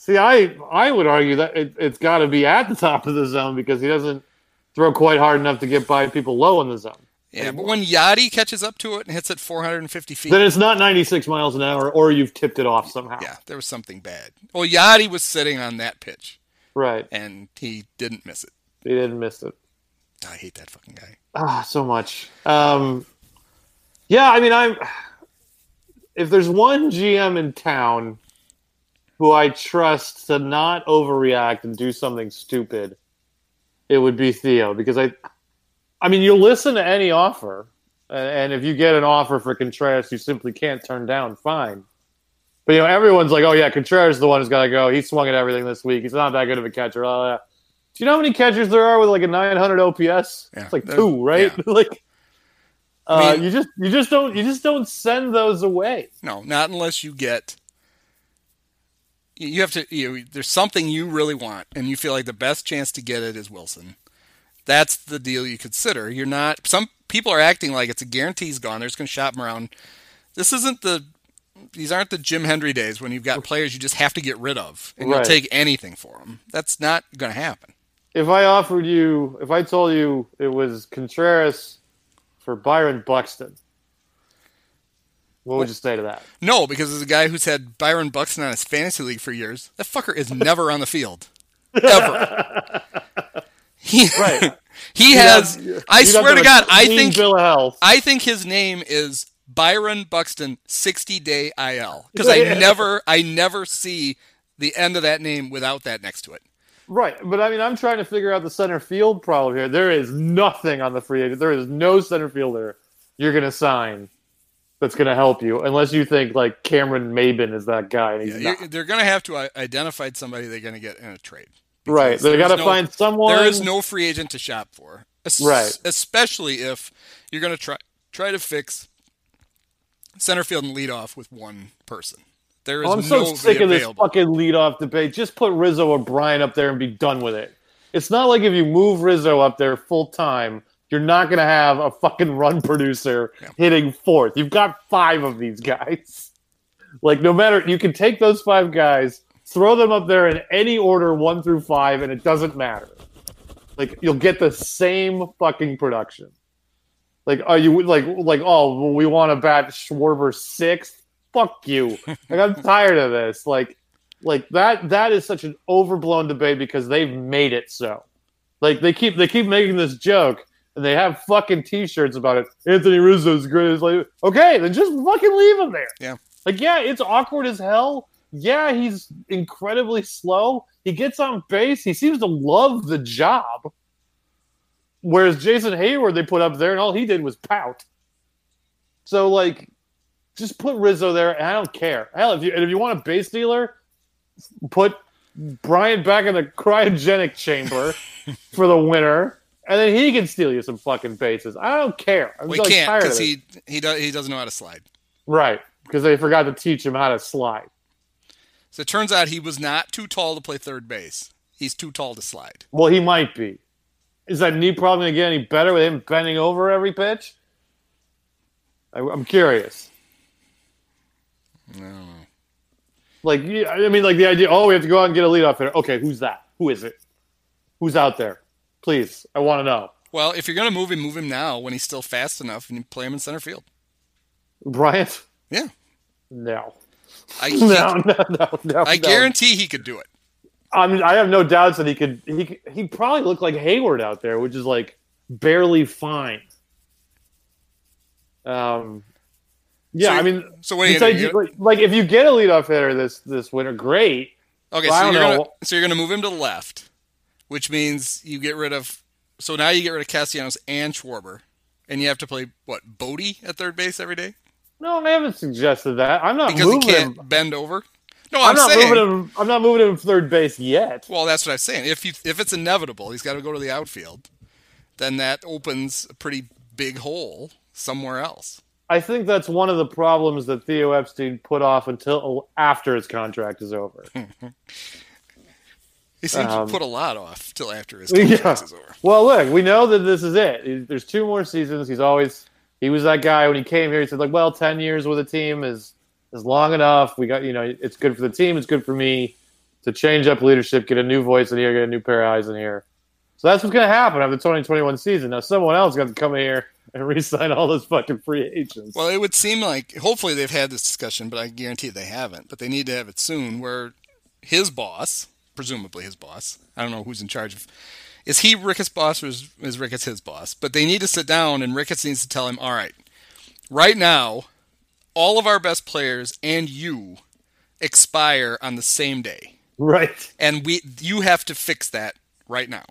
see, I I would argue that it, it's got to be at the top of the zone because he doesn't throw quite hard enough to get by people low in the zone. Yeah, but when Yadi catches up to it and hits it 450 feet, Then it's not 96 miles an hour, or you've tipped it off somehow. yeah, there was something bad. Well, Yadi was sitting on that pitch Right. and he didn't miss it. He didn't miss it. I hate that fucking guy. Ah, so much. Um, yeah, I mean, I'm. If there's one GM in town who I trust to not overreact and do something stupid, it would be Theo because I. I mean, you'll listen to any offer, and if you get an offer for Contreras, you simply can't turn down. Fine. But you know, everyone's like, "Oh yeah, Contreras is the one who's got to go. He swung at everything this week. He's not that good of a catcher." Oh, yeah. Do you know how many catchers there are with like a 900 OPS? Yeah, it's like two, right? yeah. like, uh, I mean- you just you just don't you just don't send those away. No, not unless you get. You- have to. You there's something you really want, and you feel like the best chance to get it is Willson. That's the deal you consider. You're not. Some people are acting like it's a guarantee he's gone. They're just going to shop him around. This isn't the. These aren't the Jim Hendry days when you've got players you just have to get rid of, and Right. you'll take anything for them. That's not going to happen. If I offered you, if I told you it was Contreras for Byron Buxton, what would you say to that? No, because as a guy who's had Byron Buxton on his fantasy league for years, that fucker is never on the field, ever. He, Right. he has. have- I swear to God, I think bill of health. I think his name is Byron Buxton, sixty day IL, because I never, I never see the end of that name without that next to it. Right, but I mean, I'm trying to figure out the center field problem here. There is nothing on the free agent. There is no center fielder you're going to sign that's going to help you, unless you think like Cameron Maybin is that guy. And he's Yeah, not. they're going to have to uh, identify somebody they're going to get in a trade. Right, they got to no- find someone. There is no free agent to shop for. Es- Right. Especially if you're going to try try to fix center field and lead off with one person. There is Oh, I'm so sick of this available. fucking leadoff debate. Just put Rizzo or Bryant up there and be done with it. It's not like if you move Rizzo up there full time, you're not going to have a fucking run producer Yeah. hitting fourth. You've got five of these guys. Like, no matter, you can take those five guys, throw them up there in any order, one through five, and it doesn't matter. Like, you'll get the same fucking production. Like, are you like, like, oh, well, we want to bat Schwarber sixth? Fuck you. Like, I'm tired of this. Like, like that. That is such an overblown debate because they've made it so. Like, they keep they keep making this joke, and they have fucking T-shirts about it. Anthony Rizzo's great. It's like, okay, then just fucking leave him there. Yeah. Like, yeah, it's awkward as hell. Yeah, he's incredibly slow. He gets on base. He seems to love the job. Whereas Jason Heyward, they put up there, and all he did was pout. So, like, just put Rizzo there, and I don't care. Hell, if you and if you want a base dealer, put Bryant back in the cryogenic chamber for the winter, and then he can steal you some fucking bases. I don't care. I'm We just, can't because he he does he doesn't know how to slide. right because they forgot to teach him how to slide. So it turns out he was not too tall to play third base. He's too tall to slide. Well, he might be. is that knee problem going to get any better with him bending over every pitch? I, I'm curious. No. Like, I mean, like the idea. Oh, we have to go out and get a leadoff hitter. Okay, who's that? Who is it? Who's out there? Please, I want to know. Well, if you're going to move him, move him now when he's still fast enough, and you play him in center field. Bryant? Yeah. No. I No, no, no, no. I no. guarantee he could do it. I mean, I have no doubts that he could. He he probably looked like Heyward out there, which is like barely fine. Um, yeah, So- I mean, So what are you going like, to do? like, like if you get a leadoff hitter this this winter, great. Okay, so you're gonna so you're gonna move him to the left, which means you get rid of. So now you get rid of Castellanos and Schwarber, and you have to play what Bote at third base every day No, I haven't suggested that. I'm not moving because he can't him. bend over. No, I'm, I'm, not saying. moving him. I'm not moving him third base yet. Well, that's what I'm saying. If you if it's inevitable, he's got to go to the outfield. Then that opens a pretty big hole somewhere else. I think that's one of the problems that Theo Epstein put off until after his contract is over. He seems Um, to put a lot off till after his Yeah. contract is over. Well, look, we know that this is it. There's two more seasons. He's always he was that guy when he came here. He said like, "Well, ten years with a team is is long enough. We got you know, it's good for the team. It's good for me to change up leadership, get a new voice in here, get a new pair of eyes in here." So that's what's going to happen after the 2021 season. Now, someone else got to come here and re-sign all those fucking free agents. Well, it would seem like hopefully they've had this discussion, but I guarantee they haven't. But they need to have it soon, where his boss, presumably his boss, I don't know who's in charge of. Is he Ricketts' boss or is, is Ricketts his boss? But they need to sit down, and Ricketts needs to tell him, all right, right now, all of our best players and you expire on the same day, right. and we you have to fix that right now.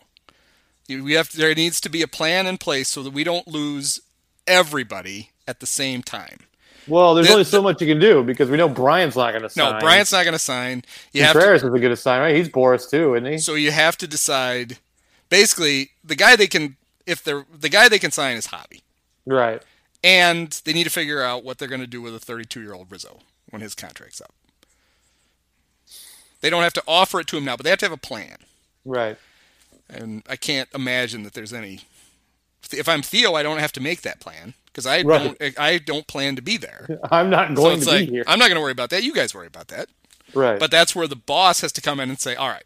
We have there needs to be a plan in place so that we don't lose everybody at the same time. Well, there's The- only so much you can do because we know Bryant's not going to sign. No, Bryant's not going to sign. You have to, Contreras isn't going to sign, right? He's Boras too, isn't he? so you have to decide. Basically, the guy they can if they're the guy they can sign is Javy, Right. and they need to figure out what they're going to do with a 32 year old Rizzo when his contract's up. They don't have to offer it to him now, but they have to have a plan. Right. And I can't imagine that there's any. If I'm Theo, I don't have to make that plan because I Right. don't. Eh, I don't plan to be there. I'm not going it's to like be here. I'm not going to worry about that. You guys worry about that. right. But that's where the boss has to come in and say, "All right,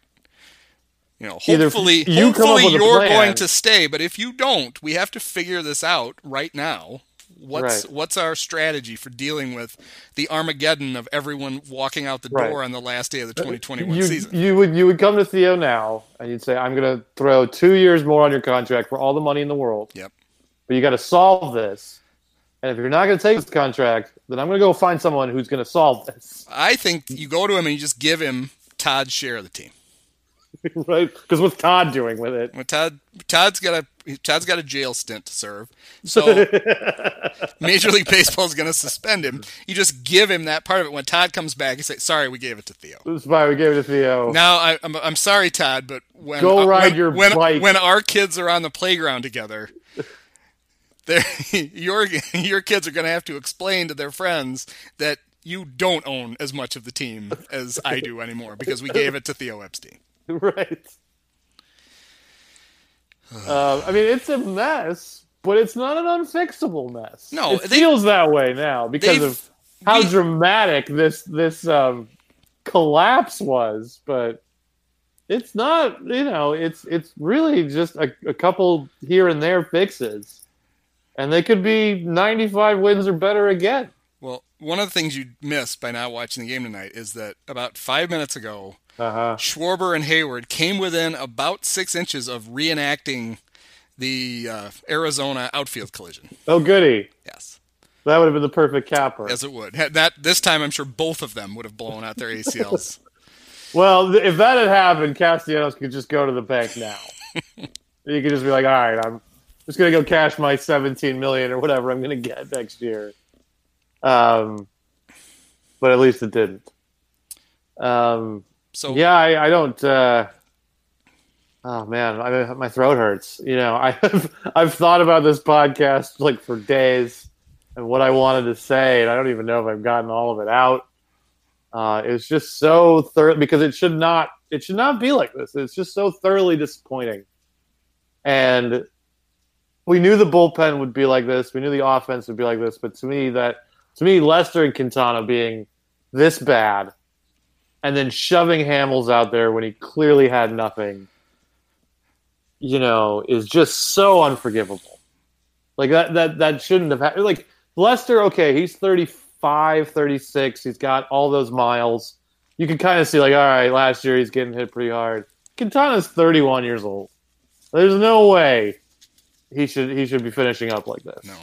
you know, hopefully, you hopefully you're going to stay, but if you don't, we have to figure this out right now. What's Right. what's our strategy for dealing with the Armageddon of everyone walking out the Right. door on the last day of the uh, 2021 you, season? you would you would come to Theo now and you'd say, "I'm going to throw two years more on your contract for all the money in the world." Yep. But you got to solve this. And if you're not going to take this contract, then I'm going to go find someone who's going to solve this. I think you go to him and you just give him Todd's share of the team. right? Because what's Todd doing with it? Well, Todd Todd's got a Todd's got a jail stint to serve, so Major League Baseball is going to suspend him. You just give him that part of it. When Todd comes back, you say, "Sorry, we gave it to Theo." That's why we gave it to Theo. Now I, I'm I'm sorry, Todd, but when Go uh, ride when, your when, bike. when our kids are on the playground together, your your kids are going to have to explain to their friends that you don't own as much of the team as I do anymore because we gave it to Theo Epstein. right. Um, I mean, it's a mess, but it's not an unfixable mess. No, it they- feels that way now because of how we- dramatic this this um, collapse was. But it's not. You know, it's it's really just a, a couple here and there fixes, and they could be ninety five wins or better again. Well, one of the things you missed by not watching the game tonight is that about five minutes ago, Uh huh. Schwarber and Heyward came within about six inches of reenacting the uh, Arizona outfield collision. Oh, goody! Yes. That would have been the perfect capper. Yes, it would. That this time, I'm sure both of them would have blown out their ACLs. Well, th- if that had happened, Castellanos could just go to the bank now. you could just be like, "All right, I'm just gonna go cash my 17 million or whatever I'm gonna get next year." Um, but at least it didn't. Um, So yeah, I, I don't. Uh, oh man, I, my throat hurts. You know, I've I've thought about this podcast like for days and what I wanted to say, and I don't even know if I've gotten all of it out. Uh, it was just so thorough because it should not it should not be like this. It's just so thoroughly disappointing. And we knew the bullpen would be like this. We knew the offense would be like this. But to me, that to me, Lester and Quintana being this bad, and then shoving Hamels out there when he clearly had nothing, you know, is just so unforgivable. Like that that that shouldn't have happened. Like Lester, okay, he's 35, 36. He's got all those miles. You can kind of see, like, all right, last year he's getting hit pretty hard. Quintana's 31 years old. There's no way he should he should be finishing up like this. No.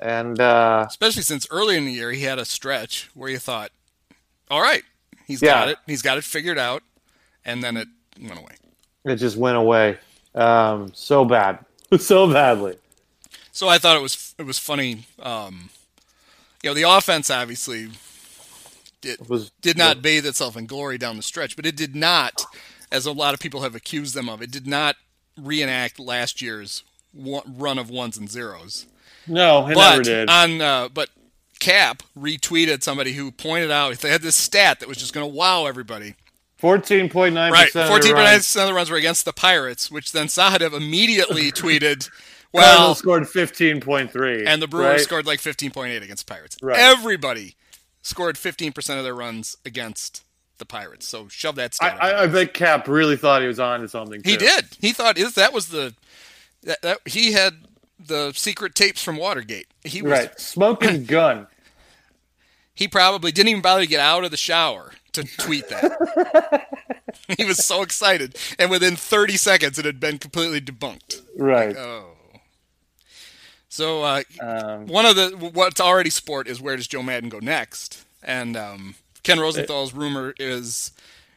And uh, Especially since early in the year he had a stretch where you thought, all right, he's Yeah. got it. He's got it figured out. And then it went away. it just went away um, so bad, so badly. So I thought it was it was funny. Um, you know, the offense obviously did was did not bathe itself in glory down the stretch, but it did not, as a lot of people have accused them of, it did not reenact last year's run of ones and zeros. No, it but never did. on uh, but Cap retweeted somebody who pointed out they had this stat that was just going to wow everybody. Fourteen point nine Right, percent. fourteen point nine percent of the runs were against the Pirates, which then Sahadev immediately tweeted, Well, "Well, scored fifteen point three, and the Brewers right? scored like 15.8 against Pirates. Right. Everybody scored 15% of their runs against the Pirates. So shove that I, stat. up I, I bet Cap really thought he was on to something. he did. He thought is that was the that, that he had the secret tapes from Watergate. He was right. Smoking gun. he probably didn't even bother to get out of the shower to tweet that. he was so excited, and within 30 seconds, it had been completely debunked. Right. Oh. So uh, Um, one of the what's already sport is where does Joe Maddon go next? And um, Ken Rosenthal's rumor is,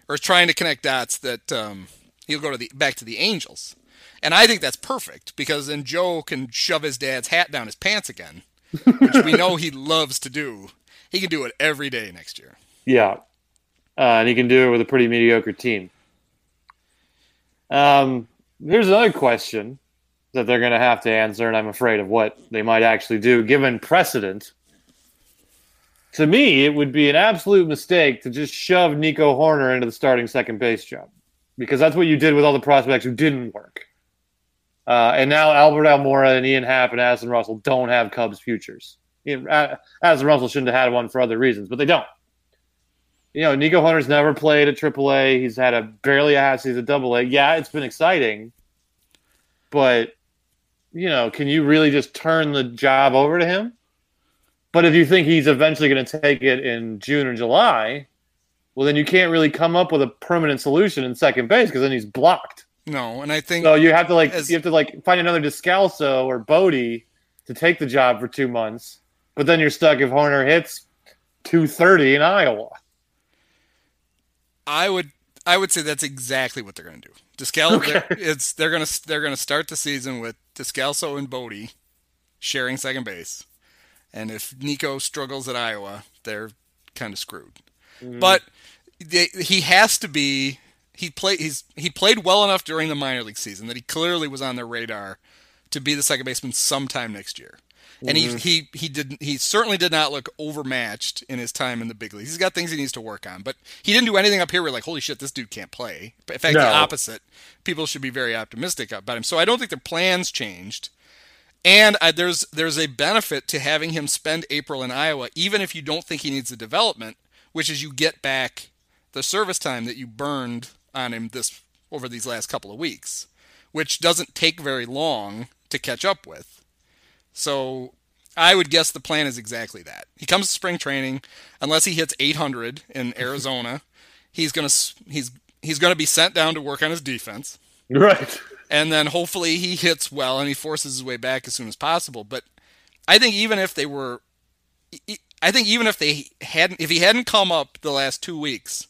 or is trying to connect dots that um, he'll go to the back to the Angels, and I think that's perfect because then Joe can shove his dad's hat down his pants again, which we know he loves to do. He can do it every day next year. yeah. Uh, and he can do it with a pretty mediocre team. Um, here's another question that they're going to have to answer, and I'm afraid of what they might actually do given precedent. To me, it would be an absolute mistake to just shove Nico Hoerner into the starting second base job because that's what you did with all the prospects who didn't work. Uh, and now Albert Almora and Ian Happ and Addison Russell don't have Cubs futures. Ian- Addison Russell shouldn't have had one for other reasons, but they don't. You know, Nico Hoerner's never played at AAA. He's had a barely a half season at AA. Yeah, it's been exciting, but you know, can you really just turn the job over to him? But if you think he's eventually going to take it in June or July, well, then you can't really come up with a permanent solution in second base because then he's blocked. No, and I think So you have to like As- you have to like find another Descalso or Bote to take the job for two months, but then you're stuck if Hoerner hits two thirty in Iowa. I would I would say that's exactly what they're going to do. Descal, they're- it's they're going to they're going to start the season with Descalso and Bote sharing second base, and if Nico struggles at Iowa, they're kind of screwed. Mm. But they, he has to be he play he's he played well enough during the minor league season that he clearly was on their radar to be the second baseman sometime next year. And he, mm-hmm. he he didn't he certainly did not look overmatched in his time in the big leagues. He's got things he needs to work on, but he didn't do anything up here where like holy shit this dude can't play. In fact, No. the opposite. People should be very optimistic about him. So I don't think their plans changed. And I, there's there's a benefit to having him spend April in Iowa, even if you don't think he needs the development, which is you get back the service time that you burned on him this over these last couple of weeks, which doesn't take very long to catch up with. So I would guess the plan is exactly that. He comes to spring training, unless he hits 800 in Arizona, he's gonna he's he's gonna be sent down to work on his defense Right. and then hopefully he hits well and he forces his way back as soon as possible. But I think even if they were, I think even if they hadn't, if he hadn't come up the last two weeks,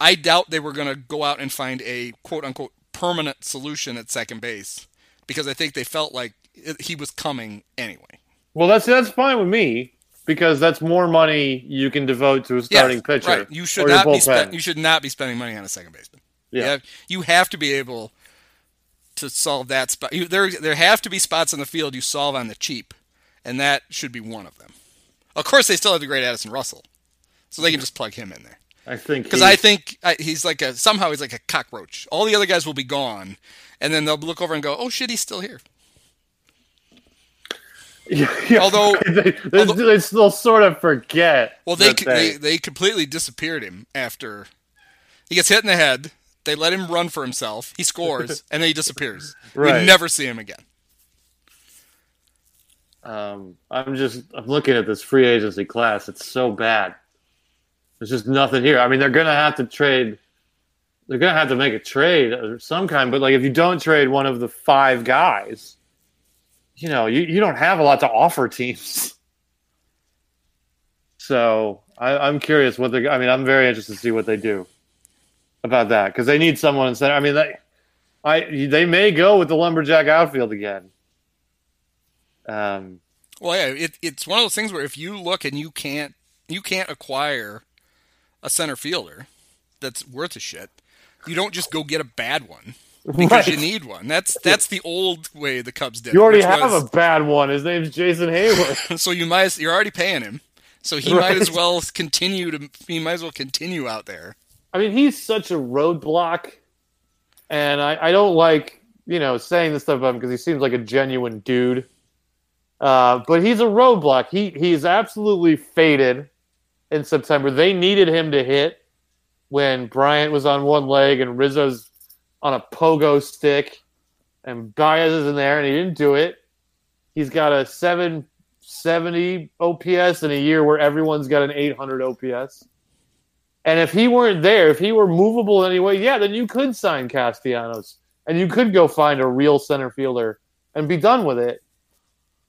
I doubt they were going to go out and find a quote unquote permanent solution at second base because I think they felt like he was coming anyway. Well, that's that's fine with me because that's more money you can devote to a starting Yes, pitcher. Right. You should not be spend, you should not be spending money on a second baseman. You Yeah. have, you have to be able to solve that spot. You, there there have to be spots on the field you solve on the cheap, and that should be one of them. Of course, they still have the great Addison Russell, so they can just plug him in there. I think because I think I, he's like a somehow he's like a cockroach. All the other guys will be gone, and then they'll look over and go, "Oh shit, he's still here." Yeah, yeah. Although- they, they, although- they still sort of forget. Well, they, they they completely disappeared him after he gets hit in the head. They let him run for himself. He scores, and then he disappears. Right. We never see him again. Um, I'm just I'm looking at this free agency class. It's so bad. There's just nothing here. I mean, they're gonna have to trade. They're gonna have to make a trade of some kind. But like, if you don't trade one of the five guys, you know, you, you don't have a lot to offer teams. So I, I'm curious what they're. I mean, I'm very interested to see what they do about that because they need someone in center. I mean, they, I they may go with the lumberjack outfield again. Um, Well, yeah, it, it's one of those things where if you look and you can't you can't acquire a center fielder that's worth a shit, you don't just go get a bad one because Right. you need one. That's that's the old way the Cubs did. You already have was- a bad one. His name's Jason Heyward. so you might as- you're already paying him. So he might as well continue to he might as well continue out there. I mean, he's such a roadblock, and I, I don't like you know saying this stuff about him because he seems like a genuine dude. Uh, but he's a roadblock. He he's absolutely faded in September. They needed him to hit when Bryant was on one leg and Rizzo's on a pogo stick, and Baez is in there, and he didn't do it. He's got a 770 OPS in a year where everyone's got an 800 OPS. And if he weren't there, if he were movable anyway, yeah, then you could sign Castellanos and you could go find a real center fielder and be done with it.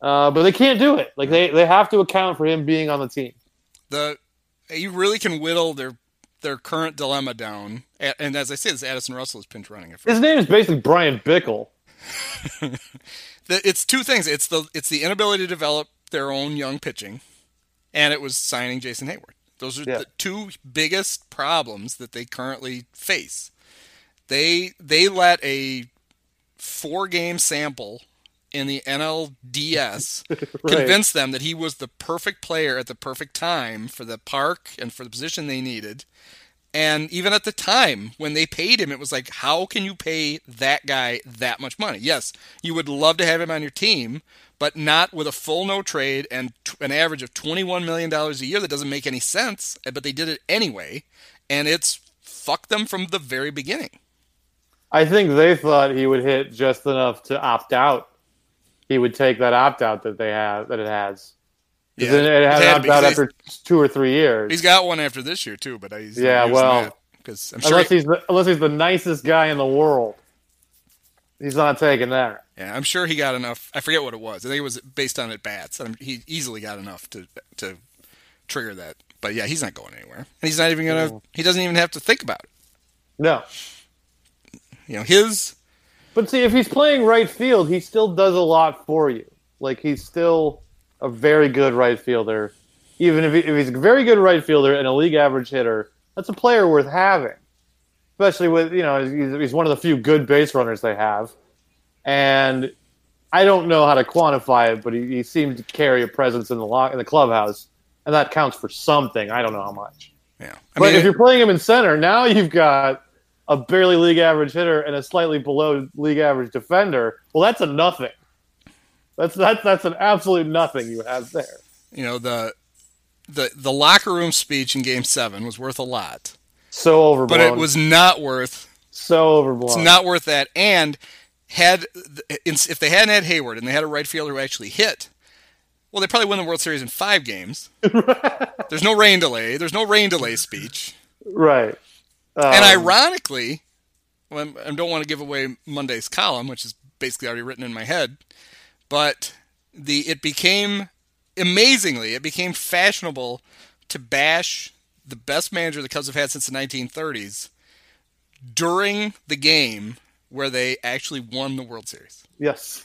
Uh, but they can't do it. Like they, they have to account for him being on the team. The you really can whittle their their current dilemma down. And as I say, this Addison Russell is pinch running it. For His name is basically Bryan Bickell. it's two things. It's the it's the inability to develop their own young pitching, and it was signing Jason Heyward. Those are Yeah. the two biggest problems that they currently face. They they let a four game sample in the NLDS Right. convince them that he was the perfect player at the perfect time for the park and for the position they needed. And even at the time when they paid him, it was like, how can you pay that guy that much money? Yes, you would love to have him on your team, but not with a full no trade and t- an average of $21 million a year. That doesn't make any sense, eh, but they did it anyway. And it's fucked them from the very beginning. I think they thought he would hit just enough to opt out. He would take that opt out that they have that it has. Yeah, it had it had opt out after two or three years. He's got one after this year, too, but he's Yeah, well, because sure unless he's the, unless he's the nicest guy in the world, he's not taking that. Yeah, I'm sure he got enough. I forget what it was. I think it was based on at bats. He easily got enough to to trigger that. But yeah, he's not going anywhere, and he's not even gonna. Mm. He doesn't even have to think about it. No, You know, his but see, if he's playing right field, he still does a lot for you. Like he's still a very good right fielder. Even if, he, if he's a very good right fielder and a league average hitter, that's a player worth having. Especially with you know he's, he's one of the few good base runners they have, and I don't know how to quantify it, but he, he seemed to carry a presence in the lo- in the clubhouse, and that counts for something. I don't know how much. yeah. I But mean, if you're playing him in center, now you've got a barely league average hitter and a slightly below league average defender. Well, that's a nothing. That's that's that's an absolute nothing you have there. you know the the the locker room speech in Game Seven was worth a lot, So overblown. but it was not worth so overblown. It's not worth that. And had if they hadn't had Heyward and they had a right fielder who actually hit, well, they probably win the World Series in five games. There's no rain delay. There's no rain delay speech. right. And Um, ironically, well, I don't want to give away Monday's column, which is basically already written in my head, but the it became amazingly it became fashionable to bash the best manager the Cubs have had since the 1930s during the game where they actually won the World Series. yes.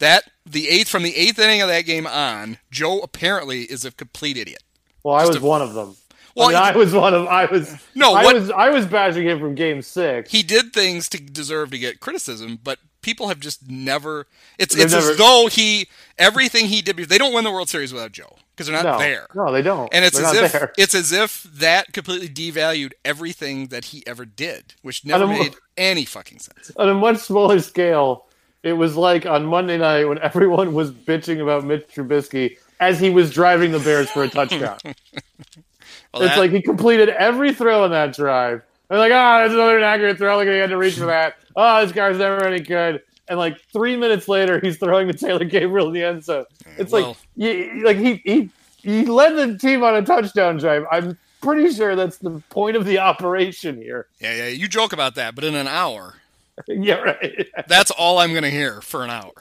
That the eighth from the eighth inning of that game on, Joe apparently is a complete idiot. Well, I Just was a- one of them. Well, I, mean, I was one of. I was. No, I what- was. I was bashing him from Game Six. he did things to deserve to get criticism, but people have just never. It's They've it's never- as though he everything he did. They don't win the World Series without Joe. because they're not no, there. No, they don't. And it's They're as if there. it's as if that completely devalued everything that he ever did, which never made any fucking sense. on a much smaller scale, it was like on Monday night when everyone was bitching about Mitch Trubisky as he was driving the Bears for a touchdown. Well, it's that- like he completed every throw in that drive. They're like, oh, that's another inaccurate throw. Like, he had to reach for that. Oh, this guy's never any good. And like three minutes later, he's throwing to Taylor Gabriel in the end zone. Mm, it's well- like, you, like he, he he led the team on a touchdown drive. I'm pretty sure that's the point of the operation here. yeah, yeah, you joke about that, but in an hour, yeah, right. that's all I'm going to hear for an hour.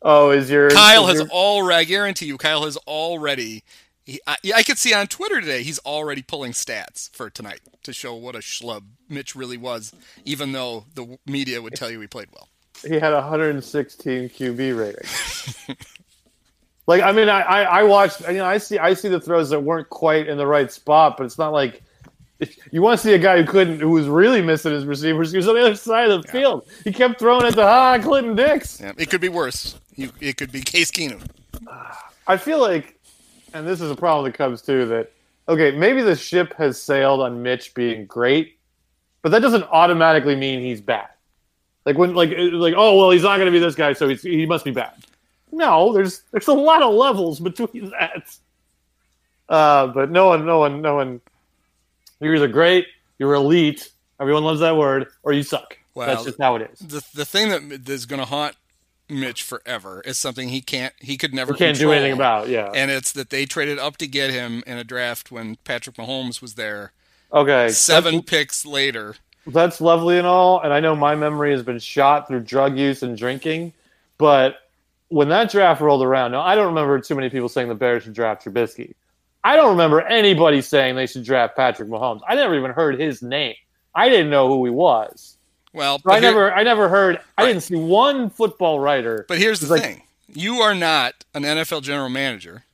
Oh, is your Kyle is has your- already, I guarantee you, Kyle has already. He, I, I could see on Twitter today he's already pulling stats for tonight to show what a schlub Mitch really was, even though the media would tell you he played well. he had a 116 QB rating. like, I mean, I, I, I watched. You know, I see I see the throws that weren't quite in the right spot, but it's not like you want to see a guy who couldn't, who was really missing his receivers. He was on the other side of the field. He kept throwing it to ah Clinton Dix. Yeah, it could be worse. You, it could be Case Keenum. I feel like, and this is a problem that comes too. That okay, maybe the ship has sailed on Mitch being great, but that doesn't automatically mean he's bad. Like when, like, like, oh well, he's not going to be this guy, so he's, he must be bad. No, there's there's a lot of levels between that. Uh, but no one, no one, no one. You're either great, you're elite. Everyone loves that word, or you suck. That's just how it is. The the thing that is going to haunt Mitch forever is something he can't he could never We can't do anything about. Yeah. and it's that they traded up to get him in a draft when Patrick Mahomes was there. Okay. Seven picks later, that's lovely and all, and I know my memory has been shot through drug use and drinking, but when that draft rolled around, now I don't remember too many people saying the Bears should draft Trubisky. I don't remember anybody saying they should draft Patrick Mahomes. I never even heard his name. I didn't know who he was. Well, I here- never, I never heard. I didn't see one football writer. But here's the like- thing: you are not an NFL general manager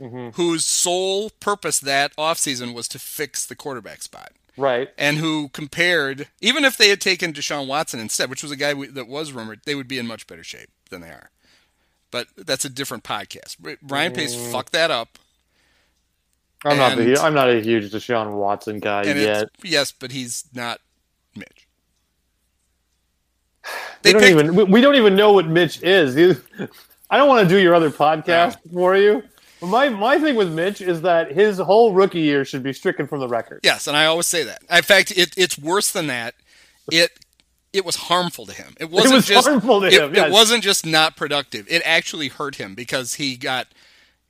Mhm. whose sole purpose that offseason was to fix the quarterback spot. right? and who compared, even if they had taken Deshaun Watson instead, which was a guy that was rumored, they would be in much better shape than they are. But that's a different podcast. Ryan Pace Mm. fucked that up, I'm not. The, I'm not a huge Deshaun Watson guy yet. yes, but he's not Mitch. We They don't picked, even. We, we don't even know what Mitch is. I don't want to do your other podcast for you. My my thing with Mitch is that his whole rookie year should be stricken from the record. yes, and I always say that. In fact, it, it's worse than that. It it was harmful to him. It wasn't was just harmful to it, him, it wasn't just not productive. It actually hurt him because he got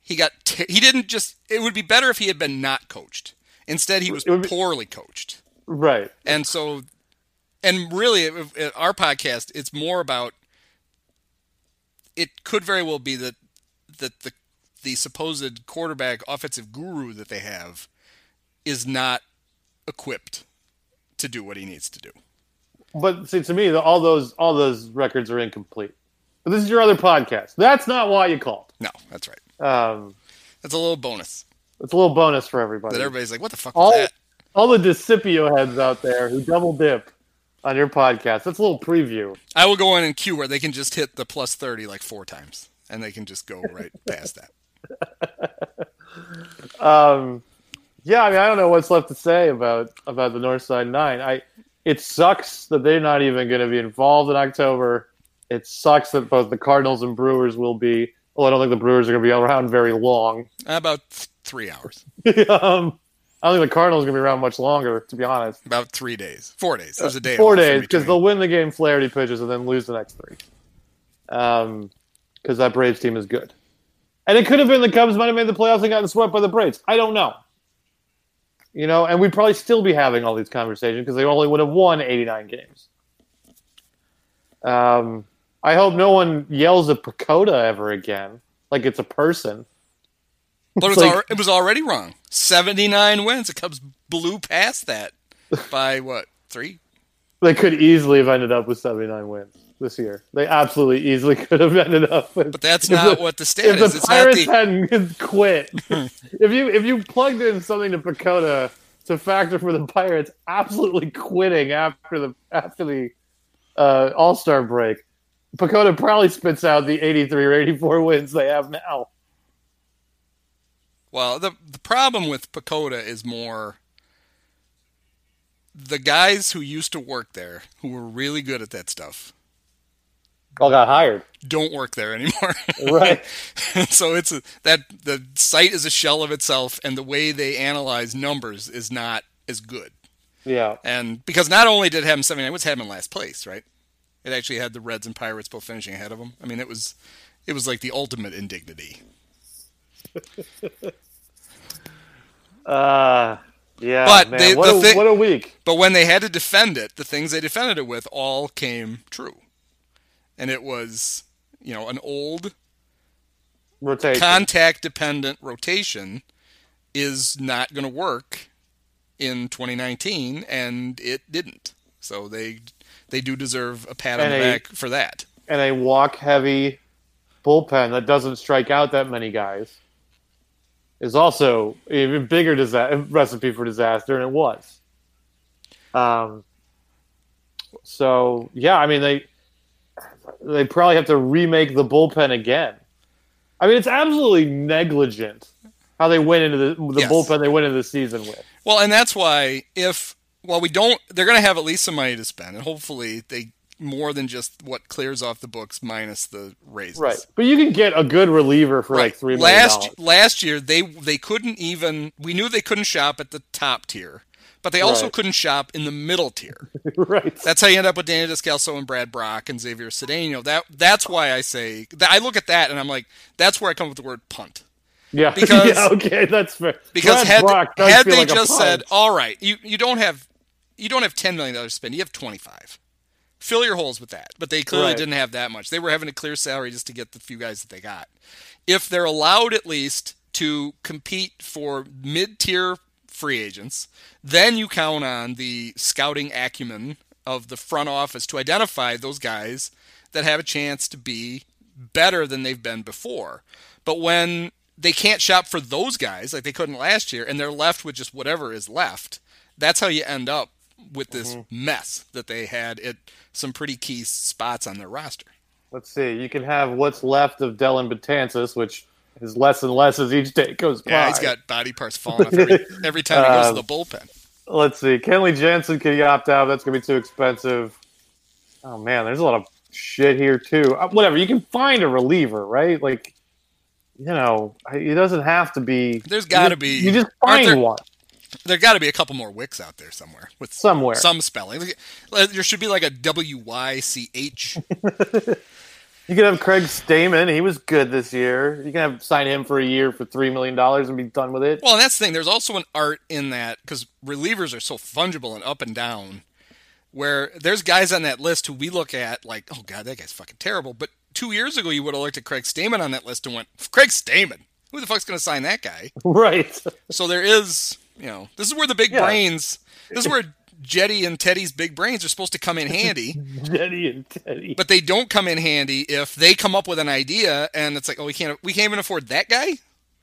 he got t- he didn't just. It would be better if he had been not coached. Instead, he was be- poorly coached. Right. And so, and really, our podcast, it's more about. It could very well be that that the the supposed quarterback offensive guru that they have is not equipped to do what he needs to do. But see, to me, all those all those records are incomplete. But this is your other podcast. That's not why you called. No, that's right. Um, That's a little bonus it's a little bonus for everybody. that everybody's like, "What the fuck all that?" all the Discipio heads out there who double dip on your podcast. That's a little preview. I will go in and queue where they can just hit the plus thirty like four times, and they can just go right past that. Um, yeah, I mean, I don't know what's left to say about about the North Side Nine. I it sucks that they're not even going to be involved in October. It sucks that both the Cardinals and Brewers will be. Well, I don't think the Brewers are going to be around very long. About th- three hours, um, I don't think the Cardinals are going to be around much longer, to be honest. about three days, four days. There's a day. Four days because they'll win the game Flaherty pitches and then lose the next three. Um, because that Braves team is good, and it could have been the Cubs might have made the playoffs and gotten swept by the Braves. I don't know. You know, and we'd probably still be having all these conversations because they only would have won 89 games. Um, I hope no one yells at PECOTA ever again, like it's a person. But it was, Like- al- it was already wrong. 79 wins. The Cubs blew past that by what? Three? They could easily have ended up with 79 wins this year. They absolutely easily could have ended up with. But that's not the- what the stat if is. the It's Pirates the. hadn't quit, if you if you plugged in something to PECOTA to factor for the Pirates absolutely quitting after the after the uh, All Star break, PECOTA probably spits out the 83 or 84 wins they have now. Well, the the problem with PECOTA is more the guys who used to work there, who were really good at that stuff, All got hired. don't work there anymore. Right. so it's a, that the site is a shell of itself, and the way they analyze numbers is not as good. Yeah. And because not only did it have him 79, it was in last place, right? It actually had the Reds and Pirates both finishing ahead of them I mean, it was it was like the ultimate indignity. Uh, yeah. But man. they- what, the a, thing- what a week. But when they had to defend it, the things they defended it with all came true. And it was, you know, an old Rotation. contact dependent rotation is not going to work in 2019 and it didn't. So they they do deserve a pat on And the a- back for that. and a walk heavy bullpen that doesn't strike out that many guys is also even bigger recipe for disaster, and it was. Um. So yeah, I mean they they probably have to remake the bullpen again. I mean, it's absolutely negligent how they went into the the Yes. bullpen they went into the season with. Well, and that's why if well we don't they're going to have at least some money to spend and hopefully they more than just what clears off the books minus the raises. Right, but you can get a good reliever for like three million last last year they they couldn't even we knew they couldn't shop at the top tier, but they also Right. couldn't shop in the middle tier. right. That's how you end up with Danny Descalso and Brad Brach and Xavier Cedeno. That that's why I say that I look at that and I'm like that's where I come up with the word punt. Yeah, Because- yeah, okay, that's fair. Because Brad had Brach had they like just said, "All right, you you don't have you don't have 10 million dollars to spend. You have 25. Fill your holes with that." But they clearly Right. didn't have that much. They were having to clear salary just to get the few guys that they got. If they're allowed at least to compete for mid-tier free agents, then you count on the scouting acumen of the front office to identify those guys that have a chance to be better than they've been before. But when they can't shop for those guys like they couldn't last year and they're left with just whatever is left, that's how you end up with this mess that they had at some pretty key spots on their roster. Let's see. You can have what's left of Dellin Betances, which is less and less as each day goes by. Yeah, he's got body parts falling off every, every time he goes Um, to the bullpen. Let's see. Kenley Jansen can opt out. That's gonna be too expensive. Oh man, there's a lot of shit here too. Uh, whatever. You can find a reliever, right? Like, you know, it doesn't have to be. There's gotta be- You just find there- one There got to be a couple more wicks out there somewhere with somewhere. some spelling. There should be like a W Y C H. You can have Craig Stammen. He was good this year. You can have sign him for a year for three million dollars and be done with it. Well, and that's the thing. There's also an art in that because relievers are so fungible and up and down. Where there's guys on that list who we look at like, oh god, that guy's fucking terrible. But two years ago, you would have looked at Craig Stammen on that list and went, Craig Stammen, who the fuck's going to sign that guy? right. So there is, you know, this is where the big Yeah. brains. This is where Jetty and Teddy's big brains are supposed to come in handy. Jenny and Teddy. but they don't come in handy if they come up with an idea and it's like, oh, we can't, we can't even afford that guy,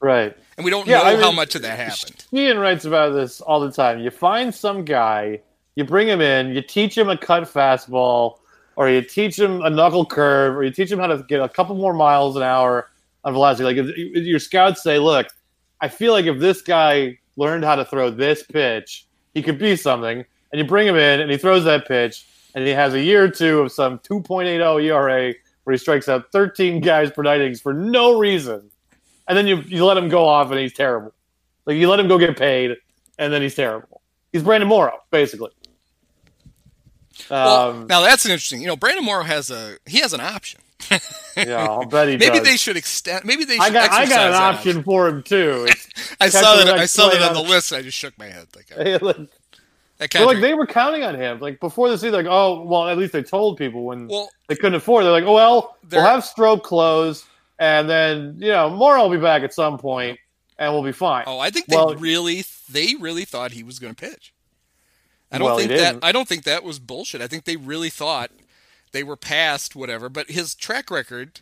right. and we don't Yeah, know I mean, how much of that happened. Ian writes about this all the time. You find some guy, you bring him in, you teach him a cut fastball, or you teach him a knuckle curve, or you teach him how to get a couple more miles an hour on velocity. Like if, if your scouts say, "Look, I feel like if this guy learned how to throw this pitch, he could be something," and you bring him in and he throws that pitch, and he has a year or two of some 2.80 ERA where he strikes out 13 guys per night innings for no reason, and then you you let him go off and he's terrible. Like you let him go get paid, and then he's terrible. He's Brandon Morrow, basically. Well, Um, now that's an interesting. You know, Brandon Morrow has a he has an option. Yeah, I'll bet he Maybe does. they should extend. Maybe they should. I got I got an option for him too. I saw that. I saw that on the list. And I just shook my head. Like, uh, like, like they were counting on him. Like before the season, like oh well, at least they told people when well, they couldn't afford. They're like, oh well, They're- we'll have Strop close, and then you know Morrow will be back at some point, and we'll be fine. oh, I think they Well- really, they really thought he was going to pitch. I don't Well, think that. I don't think that was bullshit. I think they really thought they were past whatever. But his track record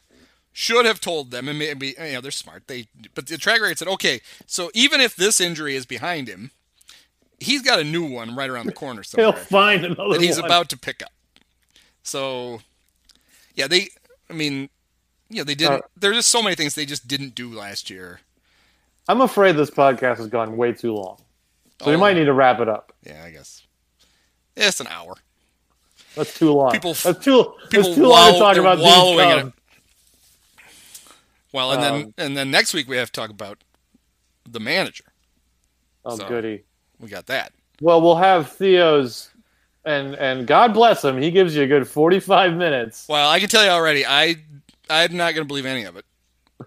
should have told them, and maybe you know they're smart. They, but the track record said, okay, so even if this injury is behind him, he's got a new one right around the corner So He'll find another that he's one. about to pick up. So, yeah, they. I mean, yeah, they didn't. Uh, there's just so many things they just didn't do last year. I'm afraid this podcast has gone way too long, so we Oh. might need to wrap it up. Yeah, I guess. Yeah, it's an hour. That's too long. People- that's too. people that's too long to talk about wallowing in Cubs. Well, and Um, then and then next week we have to talk about the manager. Oh, So- goody. We got that. Well, we'll have Theo's, and and God bless him. He gives you a good 45 minutes. Well, I can tell you already, I I'm not going to believe any of it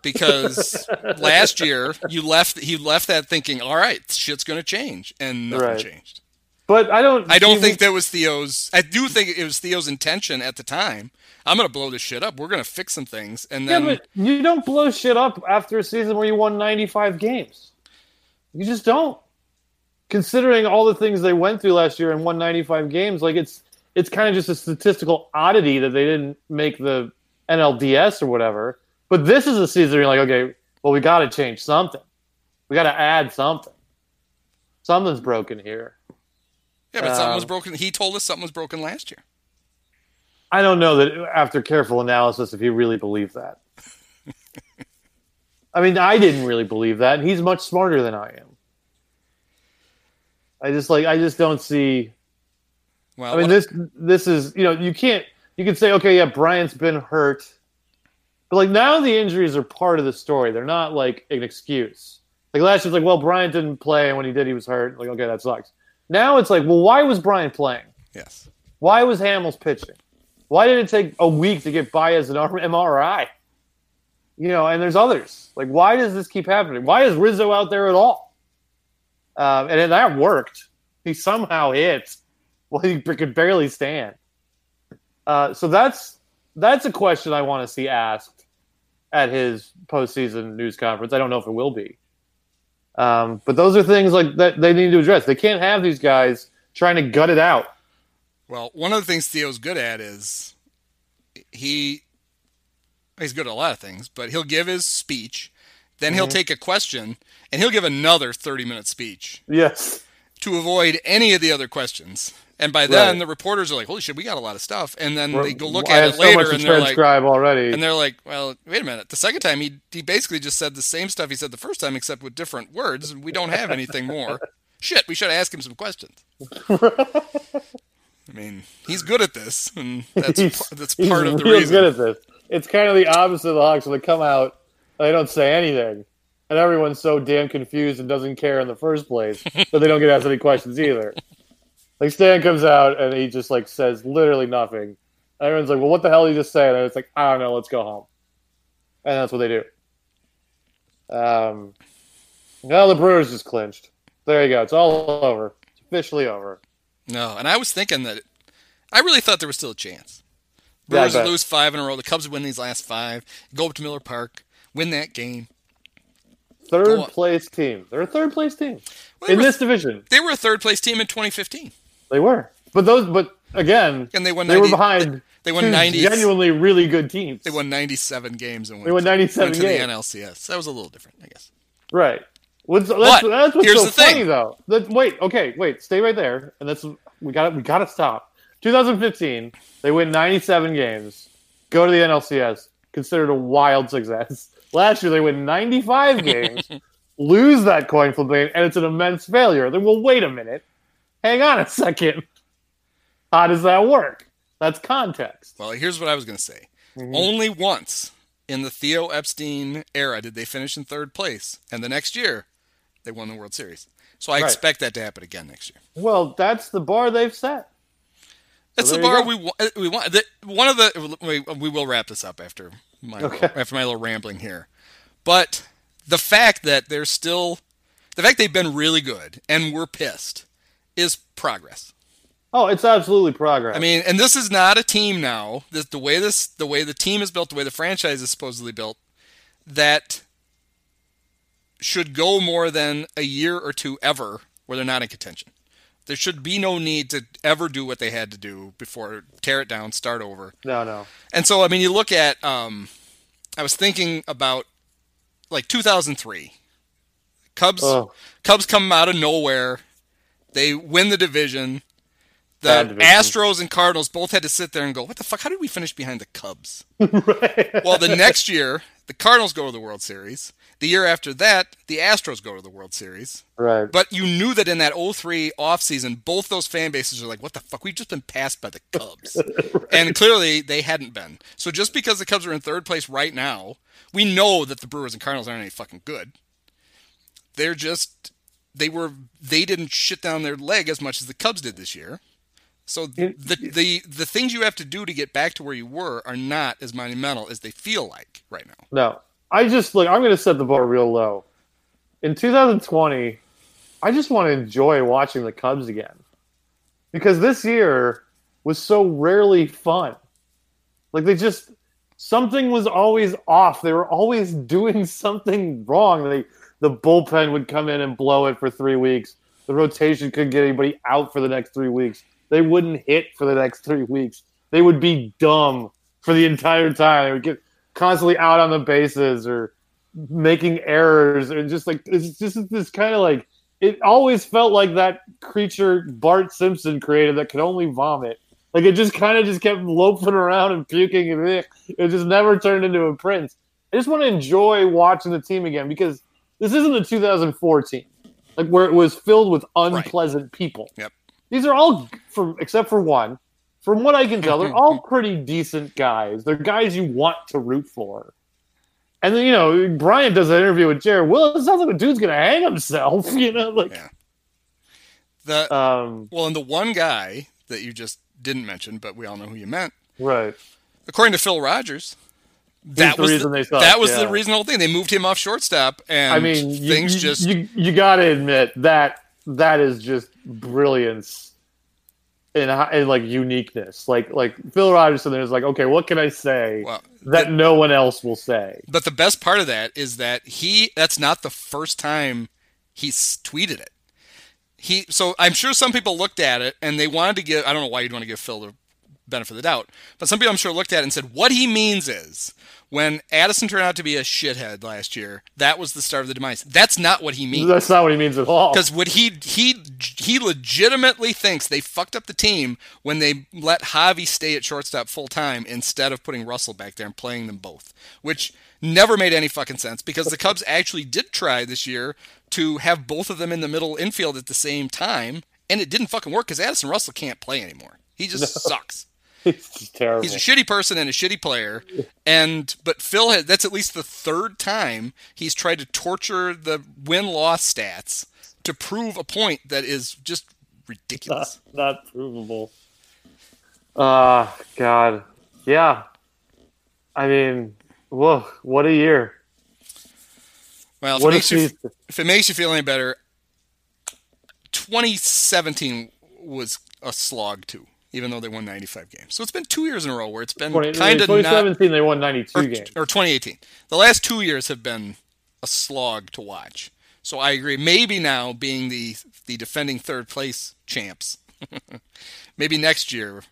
because last year you left he left that thinking, all right, shit's going to change, and nothing Right. changed. But I don't. I don't think that was Theo's. I do think it was Theo's intention at the time. I'm going to blow this shit up. We're going to fix some things, and then you don't blow shit up after a season where you won 95 games. You just don't. Considering all the things they went through last year and won 95 games, like it's it's kind of just a statistical oddity that they didn't make the NLDS or whatever. But this is a season where you're like, okay, well, we got to change something. We got to add something. Something's broken here. Yeah, but something was um, broken. He told us something was broken last year. I don't know that after careful analysis if he really believed that. I mean, I didn't really believe that, and he's much smarter than I am. I just like I just don't see. Well, I mean, this this is you know you can't you can say okay yeah Bryant's been hurt, but like now the injuries are part of the story. They're not like an excuse. Like last year, it's like well Bryant didn't play, and when he did, he was hurt. Like okay, that sucks. Now it's like well why was Bryant playing? yes. Why was Hamels pitching? Why did it take a week to get Baez an MRI? You know, and there's others. Like, why does this keep happening? Why is Rizzo out there at all? Um, and then that worked. He somehow hit. Well, he could barely stand. Uh, so that's that's a question I want to see asked at his postseason news conference. I don't know if it will be, um, but those are things like that they need to address. They can't have these guys trying to gut it out. Well, one of the things Theo's good at is he he's good at a lot of things, but he'll give his speech, then he'll take a question, and he'll give another 30-minute speech Yes. to avoid any of the other questions. And by then, Right. the reporters are like, "Holy shit, we got a lot of stuff." And then We're- they go look I at it so later, and they're like, already. and they're like, "Well, wait a minute. The second time, he he basically just said the same stuff he said the first time, except with different words. and We don't have anything more. Shit, we should ask him some questions." I mean, he's good at this, and that's He's- that's He's part of the real reason. good at this. It's kind of the opposite of the Hawks when they come out they don't say anything, and everyone's so damn confused and doesn't care in the first place that they don't get asked any questions either. Like Stan comes out and he just like says literally nothing. And everyone's like, "Well, what the hell did he just say?" And it's like, "I don't know. Let's go home." And that's what they do. Um, well, the Brewers just clinched. There you go. It's all over. It's officially over. No, and I was thinking that I really thought there was still a chance. Brewers bet. lose five in a row. The Cubs win these last five, go up to Miller Park, win that game. Third place team. They're a third place team Well, in were, this division. they were a third place team in 2015, They were, but those, but again, and they won. they 90, were behind. They won two 90. genuinely really good teams. They won 97 games and went, They won 97 went to games. the NLCS. That was a little different, I guess. Right. What's, that's, But that's what's here's so the thing. though. That, wait, okay, wait, stay right there, and that's we got to we got to stop. 2015, they win 97 games, go to the NLCS, considered a wild success. Last year, they win 95 games, lose that coin flip game, and it's an immense failure. Then, well, wait a minute, hang on a second. How does that work? That's context. Well, here's what I was going to say. Mm-hmm. Only once in the Theo Epstein era did they finish in third place, and the next year they won the World Series. So I Right. expect that to happen again next year. Well, that's the bar they've set. That's So the bar we want. We want the, one of the. We, we will wrap this up after my Okay. after my little rambling here, but the fact that they're still, the fact they've been really good and we're pissed, is progress. Oh, it's absolutely progress. I mean, and this is not a team now. This, the way this, the way the team is built, the way the franchise is supposedly built, that should go more than a year or two ever where they're not in contention. There should be no need to ever do what they had to do before tear it down, start over. no, no. And so, I mean, you look at, um, I was thinking about like 2003. Cubs, Oh. Cubs come out of nowhere. They win the division. The division. Astros and Cardinals both had to sit there and go, "What the fuck? How did we finish behind the Cubs?" right. Well, the next year the Cardinals go to the World Series. The year after that, the Astros go to the World Series. Right. But you knew that in that 03 offseason, both those fan bases are like, what the fuck? We've just been passed by the Cubs. right. And clearly they hadn't been. So just because the Cubs are in third place right now, we know that the Brewers and Cardinals aren't any fucking good. They're just they were they didn't shit down their leg as much as the Cubs did this year. So the the the things you have to do to get back to where you were are not as monumental as they feel like right now. No, I just look. I'm going to set the bar real low. In 2020, I just want to enjoy watching the Cubs again because this year was so rarely fun. Like they just something was always off. They were always doing something wrong. They the bullpen would come in and blow it for three weeks. The rotation couldn't get anybody out for the next three weeks. They wouldn't hit for the next three weeks. They would be dumb for the entire time. They would get constantly out on the bases or making errors and just like it's just this kind of like it always felt like that creature Bart Simpson created that could only vomit. Like it just kind of just kept loafing around and puking and eh, it just never turned into a prince. I just want to enjoy watching the team again because this isn't the 2014, like where it was filled with unpleasant right. people. Yep. These are all from except for one. From what I can tell, they're all pretty decent guys. They're guys you want to root for. And then you know, Brian does an interview with Jared Well, It sounds like a dude's gonna hang himself. You know, like yeah. the um, well, and the one guy that you just didn't mention, but we all know who you meant, right? According to Phil Rogers, that was the, reason the they sucked, that was yeah. the reason the whole thing. They moved him off shortstop, and I mean, things you, just you, you got to admit that that is just brilliance and, and like uniqueness. Like like Phil Rogerson is like, okay, what can I say well, that the, no one else will say? But the best part of that is that he that's not the first time he's tweeted it. He so I'm sure some people looked at it and they wanted to give I don't know why you'd want to give Phil the benefit of the doubt, but some people I'm sure looked at it and said what he means is when Addison turned out to be a shithead last year, that was the start of the demise. That's not what he means. That's not what he means at all. Because what he he he legitimately thinks they fucked up the team when they let Javy stay at shortstop full time instead of putting Russell back there and playing them both, which never made any fucking sense because the Cubs actually did try this year to have both of them in the middle infield at the same time, and it didn't fucking work because Addison Russell can't play anymore. He just no. sucks. He's terrible. He's a shitty person and a shitty player. And but Phil has that's at least the third time he's tried to torture the win loss stats to prove a point that is just ridiculous. Not, not provable. Uh God. Yeah. I mean, whoa, what a year. Well, if, it makes, you, if it makes you feel any better, 2017 was a slog too even though they won 95 games. So it's been two years in a row where it's been kind of 2017 not, they won 92 or, games. Or 2018. The last two years have been a slog to watch. So I agree. Maybe now being the the defending third place champs, maybe next year,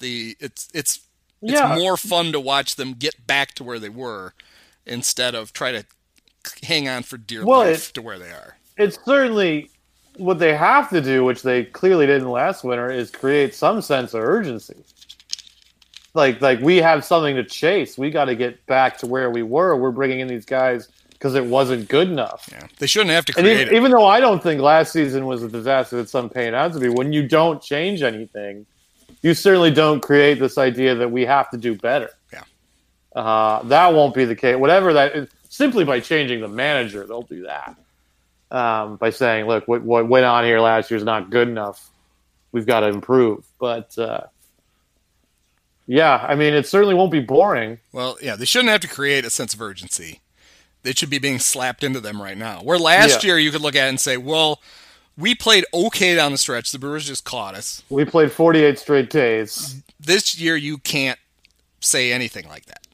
the it's it's it's yeah. more fun to watch them get back to where they were instead of try to hang on for dear well, life it, to where they are. It's certainly what they have to do, which they clearly didn't last winter, is create some sense of urgency. Like, like we have something to chase. We got to get back to where we were. We're bringing in these guys because it wasn't good enough. Yeah, they shouldn't have to create even, even, though I don't think last season was a disaster that some pain out to be, when you don't change anything, you certainly don't create this idea that we have to do better. Yeah, uh, that won't be the case. Whatever that is, simply by changing the manager, they'll do that um, by saying, "Look, what, what went on here last year is not good enough. We've got to improve." But uh, yeah, I mean, it certainly won't be boring. Well, yeah, they shouldn't have to create a sense of urgency. It should be being slapped into them right now. Where last yeah. year you could look at it and say, "Well." We played okay down the stretch. The Brewers just caught us. We played 48 straight days. This year, you can't say anything like that.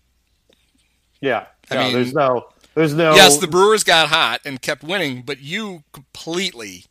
Yeah, I no, mean, there's no there's no. Yes, the Brewers got hot and kept winning, but you completely.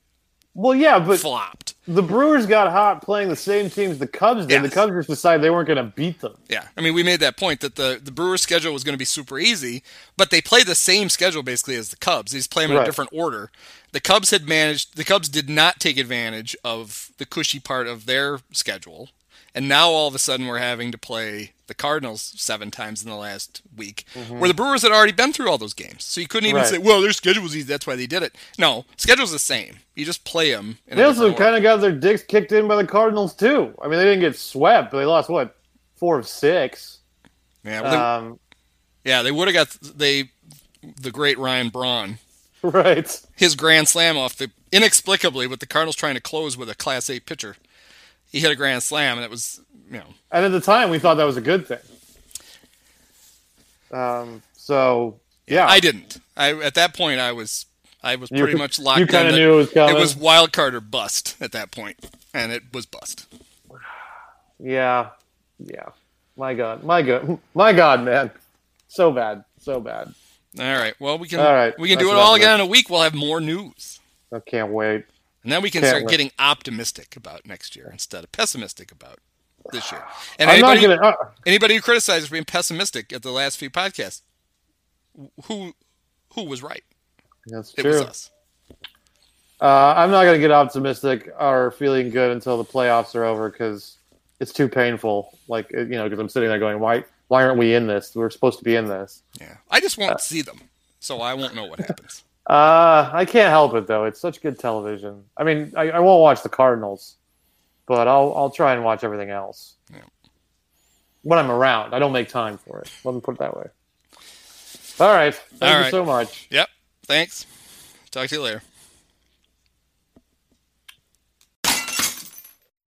Well, yeah, but flopped. The Brewers got hot playing the same teams the Cubs did. Yes. The Cubs just decided they weren't going to beat them. Yeah, I mean, we made that point that the the Brewers' schedule was going to be super easy, but they played the same schedule basically as the Cubs. They just play them in right. a different order. The Cubs had managed. The Cubs did not take advantage of the cushy part of their schedule and now all of a sudden we're having to play the Cardinals seven times in the last week, Mm-hmm. where the Brewers had already been through all those games. So you couldn't even Right. say, "Well, their schedule was easy, that's why they did it." No, schedule's the same. You just play them. They also kind of got their dicks kicked in by the Cardinals too. I mean, they didn't get swept, but they lost what four of six. yeah, well, they, Um, yeah, they would have got they the great Ryan Braun right. his grand slam off the inexplicably with the Cardinals trying to close with a Class A pitcher. He hit a grand slam, and it was you know And at the time, we thought that was a good thing. Um, so yeah, I didn't. I at that point I was I was You- pretty much locked. you kinda knew it was coming. It was wild card or bust at that point, and it was bust. yeah, yeah. My God, my God, my God, man, so bad, so bad. All right. Well, we can All right, we can do it all of again in a week. We'll have more news, I can't wait. And then we can start getting optimistic about next year instead of pessimistic about this year. And I'm not anybody gonna. Uh, anybody who criticizes being pessimistic at the last few podcasts, who who was right? that's It true. was us. Uh, I'm not gonna get optimistic or feeling good until the playoffs are over because it's too painful. Like you know, because I'm sitting there going, why, why aren't we in this? We're supposed to be in this. Yeah, I just won't see them, so I won't know what happens. Uh, I can't help it though. It's such good television. I mean, I, I won't watch the Cardinals, but I'll I'll try and watch everything else. Yeah. When I'm around, I don't make time for it. Let me put it that way. All right. Thank All you right. so much. Yep. Thanks. Talk to you later.